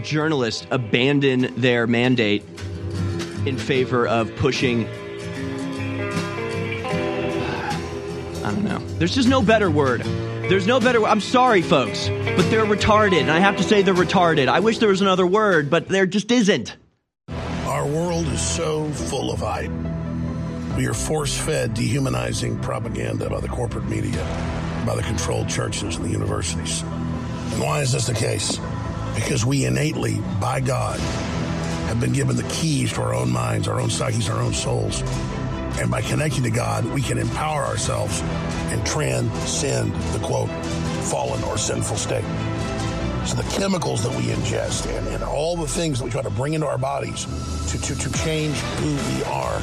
journalists abandon their mandate in favor of pushing. I don't know. There's just no better word. There's no better. I'm sorry, folks, but they're retarded, and I have to say they're retarded. I wish there was another word, but there just isn't. Our world is so full of hype. We are force fed dehumanizing propaganda by the corporate media, by the controlled churches and the universities. And why is this the case? Because we innately, by God, have been given the keys to our own minds, our own psyches, our own souls. And by connecting to God, we can empower ourselves and transcend the quote, fallen or sinful state. So the chemicals that we ingest and, and all the things that we try to bring into our bodies to, to, to change who we are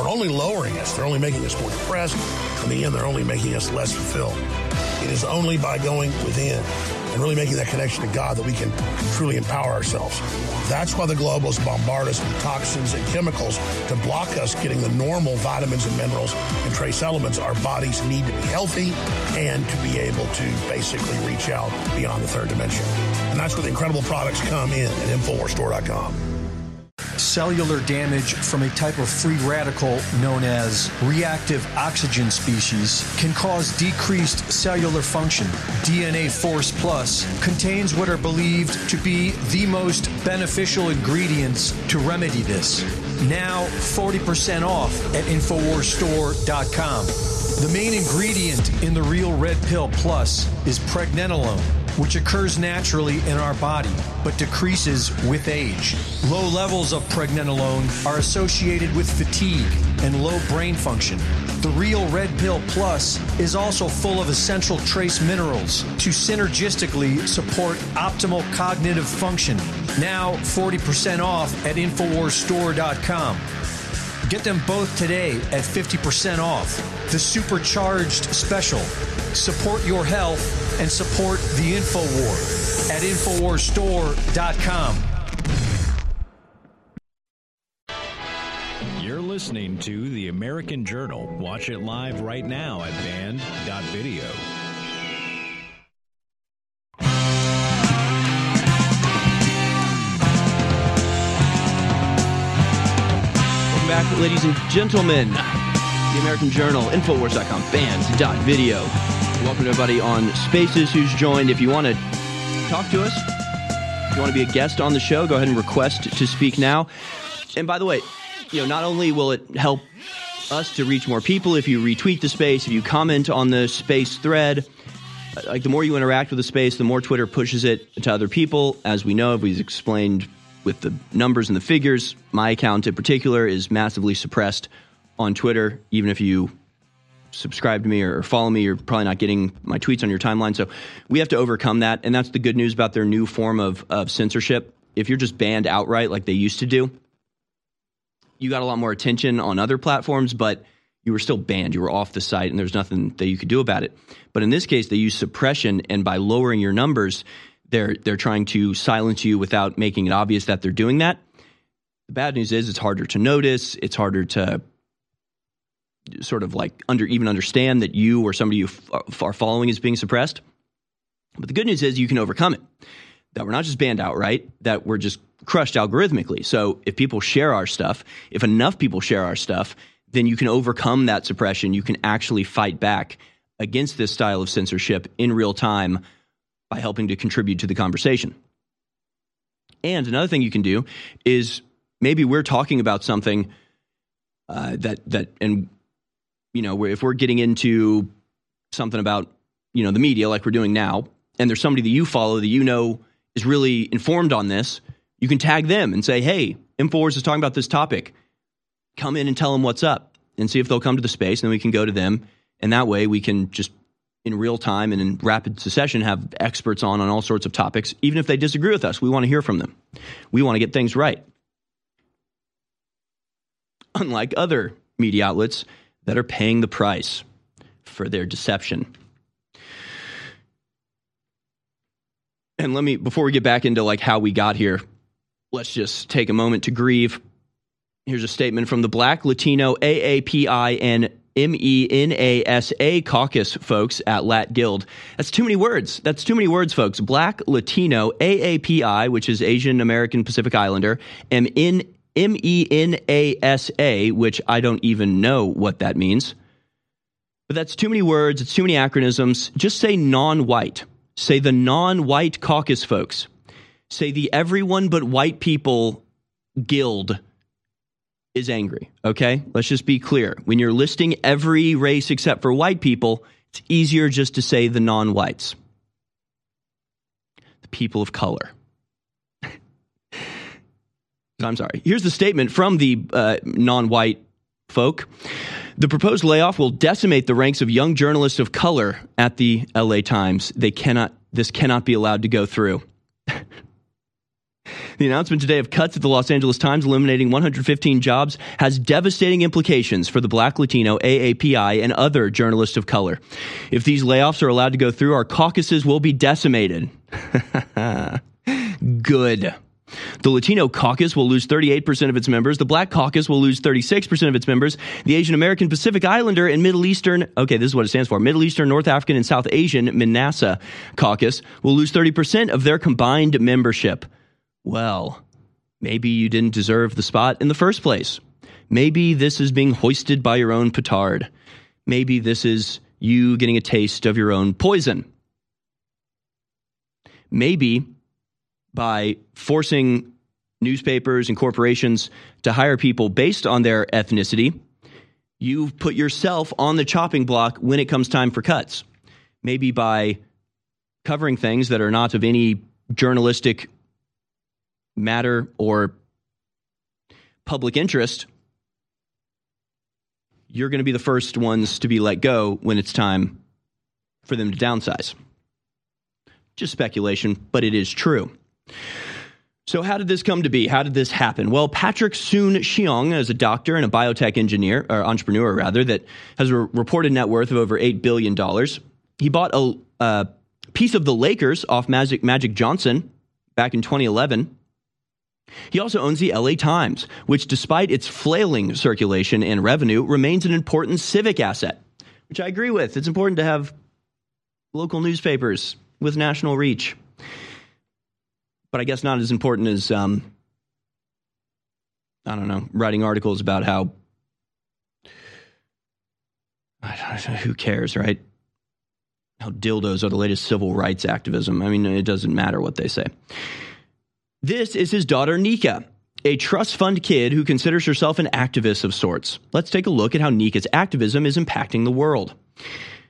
are only lowering us. They're only making us more depressed. In the end, they're only making us less fulfilled. It is only by going within and really making that connection to God that we can truly empower ourselves. That's why the globalists bombard us with toxins and chemicals to block us getting the normal vitamins and minerals and trace elements our bodies need to be healthy and to be able to basically reach out beyond the third dimension. And that's where the incredible products come in at InfoWarsStore.com cellular damage from a type of free radical known as reactive oxygen species can cause decreased cellular function. DNA Force Plus contains what are believed to be the most beneficial ingredients to remedy this. Now 40% off at InfoWarsStore.com. The main ingredient in the Real Red Pill Plus is pregnenolone which occurs naturally in our body but decreases with age. Low levels of pregnenolone are associated with fatigue and low brain function. The Real Red Pill Plus is also full of essential trace minerals to synergistically support optimal cognitive function. Now 40% off at InfoWarsStore.com. Get them both today at 50% off. The supercharged special. Support your health and support the InfoWar at InfoWarsStore.com. You're listening listening to The American Journal. Watch it live right now at Banned.video. back, ladies and gentlemen. The American Journal, Infowars.com, Banned.video. Welcome everybody on Spaces who's joined. If you want to talk to us, if you want to be a guest on the show, go ahead and request to speak now. And by the way, you know, not only will it help us to reach more people if you retweet the space, if you comment on the space thread, uh, like the more you interact with the space, the more Twitter pushes it to other people. As we know, we've explained with the numbers and the figures, my account in particular is massively suppressed on Twitter. Even if you subscribe to me or follow me, you're probably not getting my tweets on your timeline. So we have to overcome that. And that's the good news about their new form of, of censorship. If you're just banned outright like they used to do, you got a lot more attention on other platforms, but you were still banned. You were off the site, and there's nothing that you could do about it. But in this case, they use suppression, and by lowering your numbers, they're they're trying to silence you without making it obvious that they're doing that. The bad news is it's harder to notice. It's harder to sort of like under even understand that you or somebody you f- uh, are following is being suppressed. But the good news is you can overcome it. That we're not just banned outright. That we're just crushed algorithmically. So if people share our stuff, if enough people share our stuff, then you can overcome that suppression. You can actually fight back against this style of censorship in real time by helping to contribute to the conversation. And another thing you can do is maybe we're talking about something uh, that that and you know if we're getting into something about you know the media like we're doing now, and there's somebody that you follow that you know is really informed on this, you can tag them and say, "Hey, Infowars is talking about this topic. Come in and tell them what's up, and see if they'll come to the space, and then we can go to them, and that way we can just." In real time and in rapid succession have experts on on all sorts of topics even if they disagree with us we want to hear from them. We want to get things right. Unlike other media outlets that are paying the price for their deception. And let me before we get back into like how we got here let's just take a moment to grieve. Here's a statement from the black latino aapi and M-E-N-A-S-A caucus folks at Lat Guild. That's too many words. That's too many words, folks. Black, Latino, AAPI, which is Asian American Pacific Islander, M-N- M-E-N-A-S-A, which I don't even know what that means. But that's too many words. It's too many acronyms. Just say non-white. Say the non-white caucus folks. Say the everyone but white people guild is angry. Okay? Let's just be clear. When you're listing every race except for white people, it's easier just to say the non whites, the people of color. I'm sorry. Here's the statement from the uh, non white folk. The proposed layoff will decimate the ranks of young journalists of color at the LA Times. They cannot, this cannot be allowed to go through. The announcement today of cuts at the Los Angeles Times, eliminating 115 jobs, has devastating implications for the Black, Latino, AAPI, and other journalists of color. If these layoffs are allowed to go through, our caucuses will be decimated. Good. The Latino caucus will lose 38% of its members. The Black caucus will lose 36% of its members. The Asian American Pacific Islander and Middle Eastern, okay, this is what it stands for Middle Eastern, North African, and South Asian Manasa caucus will lose 30% of their combined membership. Well, maybe you didn't deserve the spot in the first place. Maybe this is being hoisted by your own petard. Maybe this is you getting a taste of your own poison. Maybe by forcing newspapers and corporations to hire people based on their ethnicity, you've put yourself on the chopping block when it comes time for cuts. Maybe by covering things that are not of any journalistic matter or public interest, you're going to be the first ones to be let go when it's time for them to downsize. Just speculation, but it is true. So, how did this come to be? How did this happen? Well, Patrick Soon Shiong is a doctor and a biotech engineer, or entrepreneur rather, that has a reported net worth of over $8 billion. He bought a, a piece of the Lakers off Magic, Magic Johnson back in 2011 He also owns the LA Times, which, despite its flailing circulation and revenue, remains an important civic asset, which I agree with. It's important to have local newspapers with national reach. But I guess not as important as, um, I don't know, writing articles about how, who cares, right? How dildos are the latest civil rights activism. I mean, it doesn't matter what they say. This is his daughter, Nika, a trust fund kid who considers herself an activist of sorts. Let's take a look at how Nika's activism is impacting the world.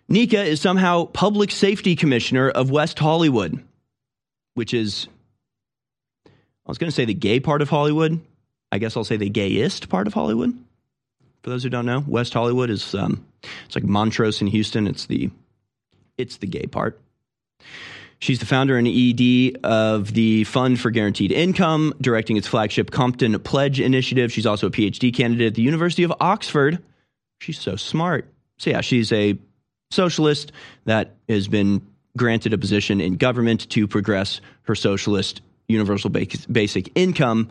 Nika is somehow public safety commissioner of West Hollywood, which is, I was going to say the gay part of Hollywood. I guess I'll say the gayest part of Hollywood. For those who don't know, West Hollywood is um, it's like Montrose in Houston. It's the it's the gay part. She's the founder and ED of the Fund for Guaranteed Income, directing its flagship Compton Pledge initiative. She's also a PhD candidate at the University of Oxford. She's so smart. So, yeah, she's a socialist that has been granted a position in government to progress her socialist universal basic income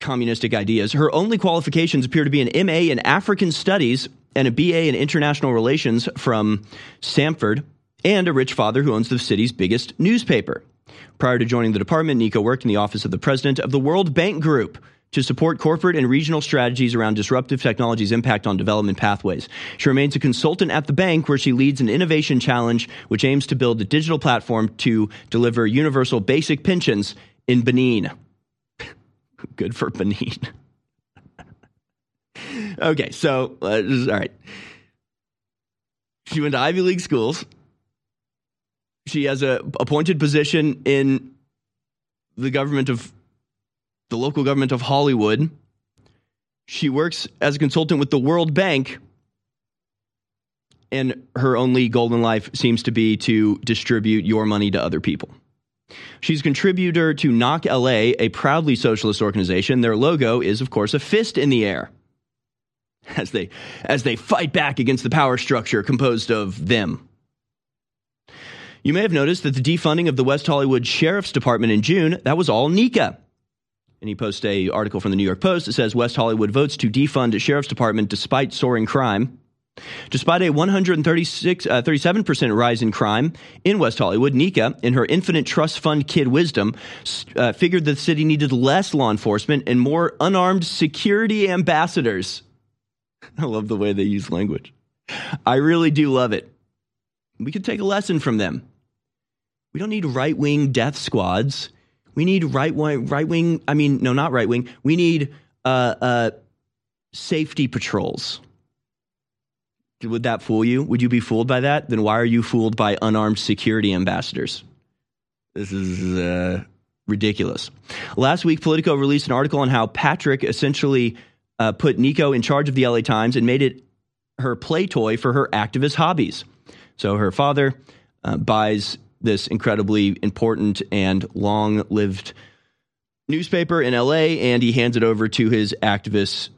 communistic ideas. Her only qualifications appear to be an MA in African Studies and a BA in International Relations from Stanford and a rich father who owns the city's biggest newspaper. Prior to joining the department, Nika worked in the office of the president of the World Bank Group to support corporate and regional strategies around disruptive technology's impact on development pathways. She remains a consultant at the bank where she leads an innovation challenge which aims to build a digital platform to deliver universal basic pensions in Benin. Good for Benin. okay, so uh, all right. She went to Ivy League schools. She has a appointed position in the government of the local government of Hollywood. She works as a consultant with the World Bank. And her only goal in life seems to be to distribute your money to other people. She's a contributor to Knock LA, a proudly socialist organization. Their logo is, of course, a fist in the air as they, as they fight back against the power structure composed of them. You may have noticed that the defunding of the West Hollywood Sheriff's Department in June, that was all Nika. And he posts a article from the New York Post that says West Hollywood votes to defund Sheriff's Department despite soaring crime. Despite a 136, uh, 37% rise in crime in West Hollywood, Nika, in her infinite trust fund kid wisdom, uh, figured that the city needed less law enforcement and more unarmed security ambassadors. I love the way they use language. I really do love it. We could take a lesson from them. We don't need right wing death squads. We need right wing, right wing. I mean, no, not right wing. We need uh, uh, safety patrols. Would that fool you? Would you be fooled by that? Then why are you fooled by unarmed security ambassadors? This is uh, ridiculous. Last week, Politico released an article on how Patrick essentially uh, put Nika in charge of the LA Times and made it her play toy for her activist hobbies. So her father uh, buys this incredibly important and long lived newspaper in LA, and he hands it over to his activist,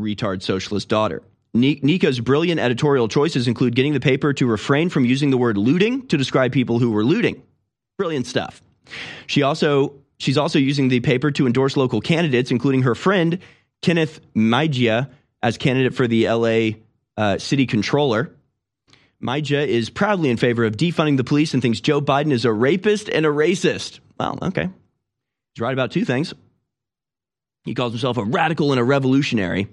retard socialist daughter. Nika's brilliant editorial choices include getting the paper to refrain from using the word looting to describe people who were looting. Brilliant stuff. She also she's also using the paper to endorse local candidates, including her friend Kenneth Mejia as candidate for the LA uh, city controller. Mejia is proudly in favor of defunding the police and thinks Joe Biden is a rapist and a racist. Well, okay. He's right about two things. He calls himself a radical and a revolutionary.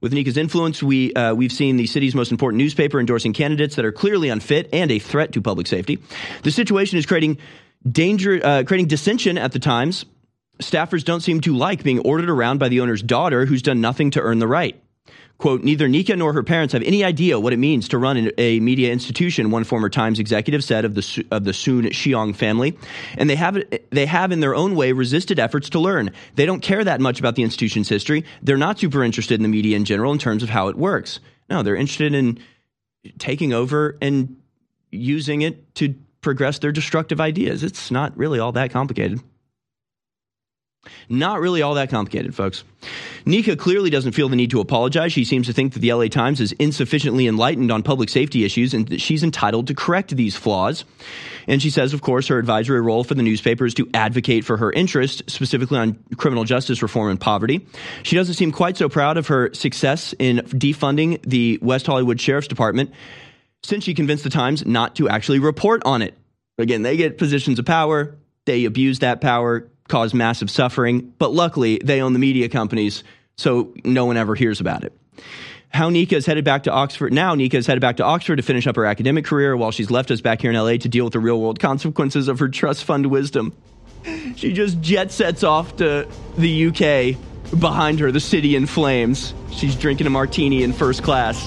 With Nika's influence, we, uh, we've seen the city's most important newspaper endorsing candidates that are clearly unfit and a threat to public safety. The situation is creating danger, uh, creating dissension at the Times. Staffers don't seem to like being ordered around by the owner's daughter, who's done nothing to earn the right. Quote, neither Nika nor her parents have any idea what it means to run a media institution, one former Times executive said of the, of the Soon Shiong family. And they have, they have, in their own way, resisted efforts to learn. They don't care that much about the institution's history. They're not super interested in the media in general in terms of how it works. No, they're interested in taking over and using it to progress their destructive ideas. It's not really all that complicated. Not really all that complicated, folks. Nika clearly doesn't feel the need to apologize. She seems to think that the LA Times is insufficiently enlightened on public safety issues and that she's entitled to correct these flaws. And she says, of course, her advisory role for the newspaper is to advocate for her interest, specifically on criminal justice reform and poverty. She doesn't seem quite so proud of her success in defunding the West Hollywood Sheriff's Department since she convinced the Times not to actually report on it. Again, they get positions of power, they abuse that power, cause massive suffering, but luckily they own the media companies, so no one ever hears about it. How Nika is headed back to Oxford now. Nika is headed back to Oxford to finish up her academic career while she's left us back here in LA to deal with the real world consequences of her trust fund wisdom. She just jet sets off to the UK. Behind her, the city in flames. She's drinking a martini in first class,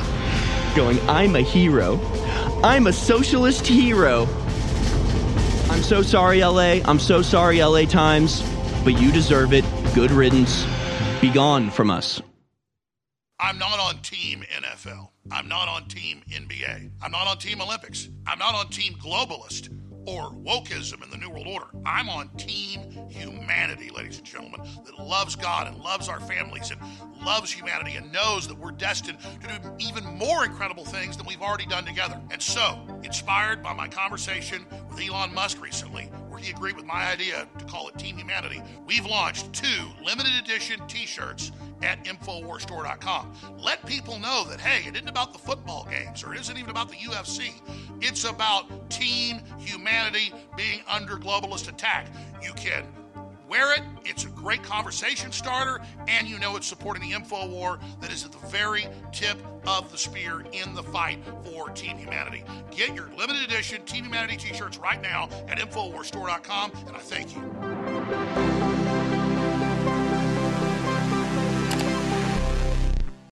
going, I'm a hero. I'm a socialist hero. I'm so sorry, LA. I'm so sorry, LA Times, but you deserve it. Good riddance. Be gone from us. I'm not on team NFL. I'm not on team NBA. I'm not on team Olympics. I'm not on team globalist or wokeism in the New World Order. I'm on team humanity, ladies and gentlemen, that loves God and loves our families and loves humanity and knows that we're destined to do even more incredible things than we've already done together. And so, inspired by my conversation with Elon Musk recently, he agreed with my idea to call it Team Humanity, we've launched two limited edition t shirts at InfoWarsStore.com. Let people know that, hey, it isn't about the football games or it isn't even about the UFC. It's about team humanity being under globalist attack. You can wear it, it's a great conversation starter, and you know it's supporting the info war that is at the very tip of the spear in the fight for Team Humanity. Get your limited edition Team Humanity t shirts right now at InfoWarsStore.com, and I thank you.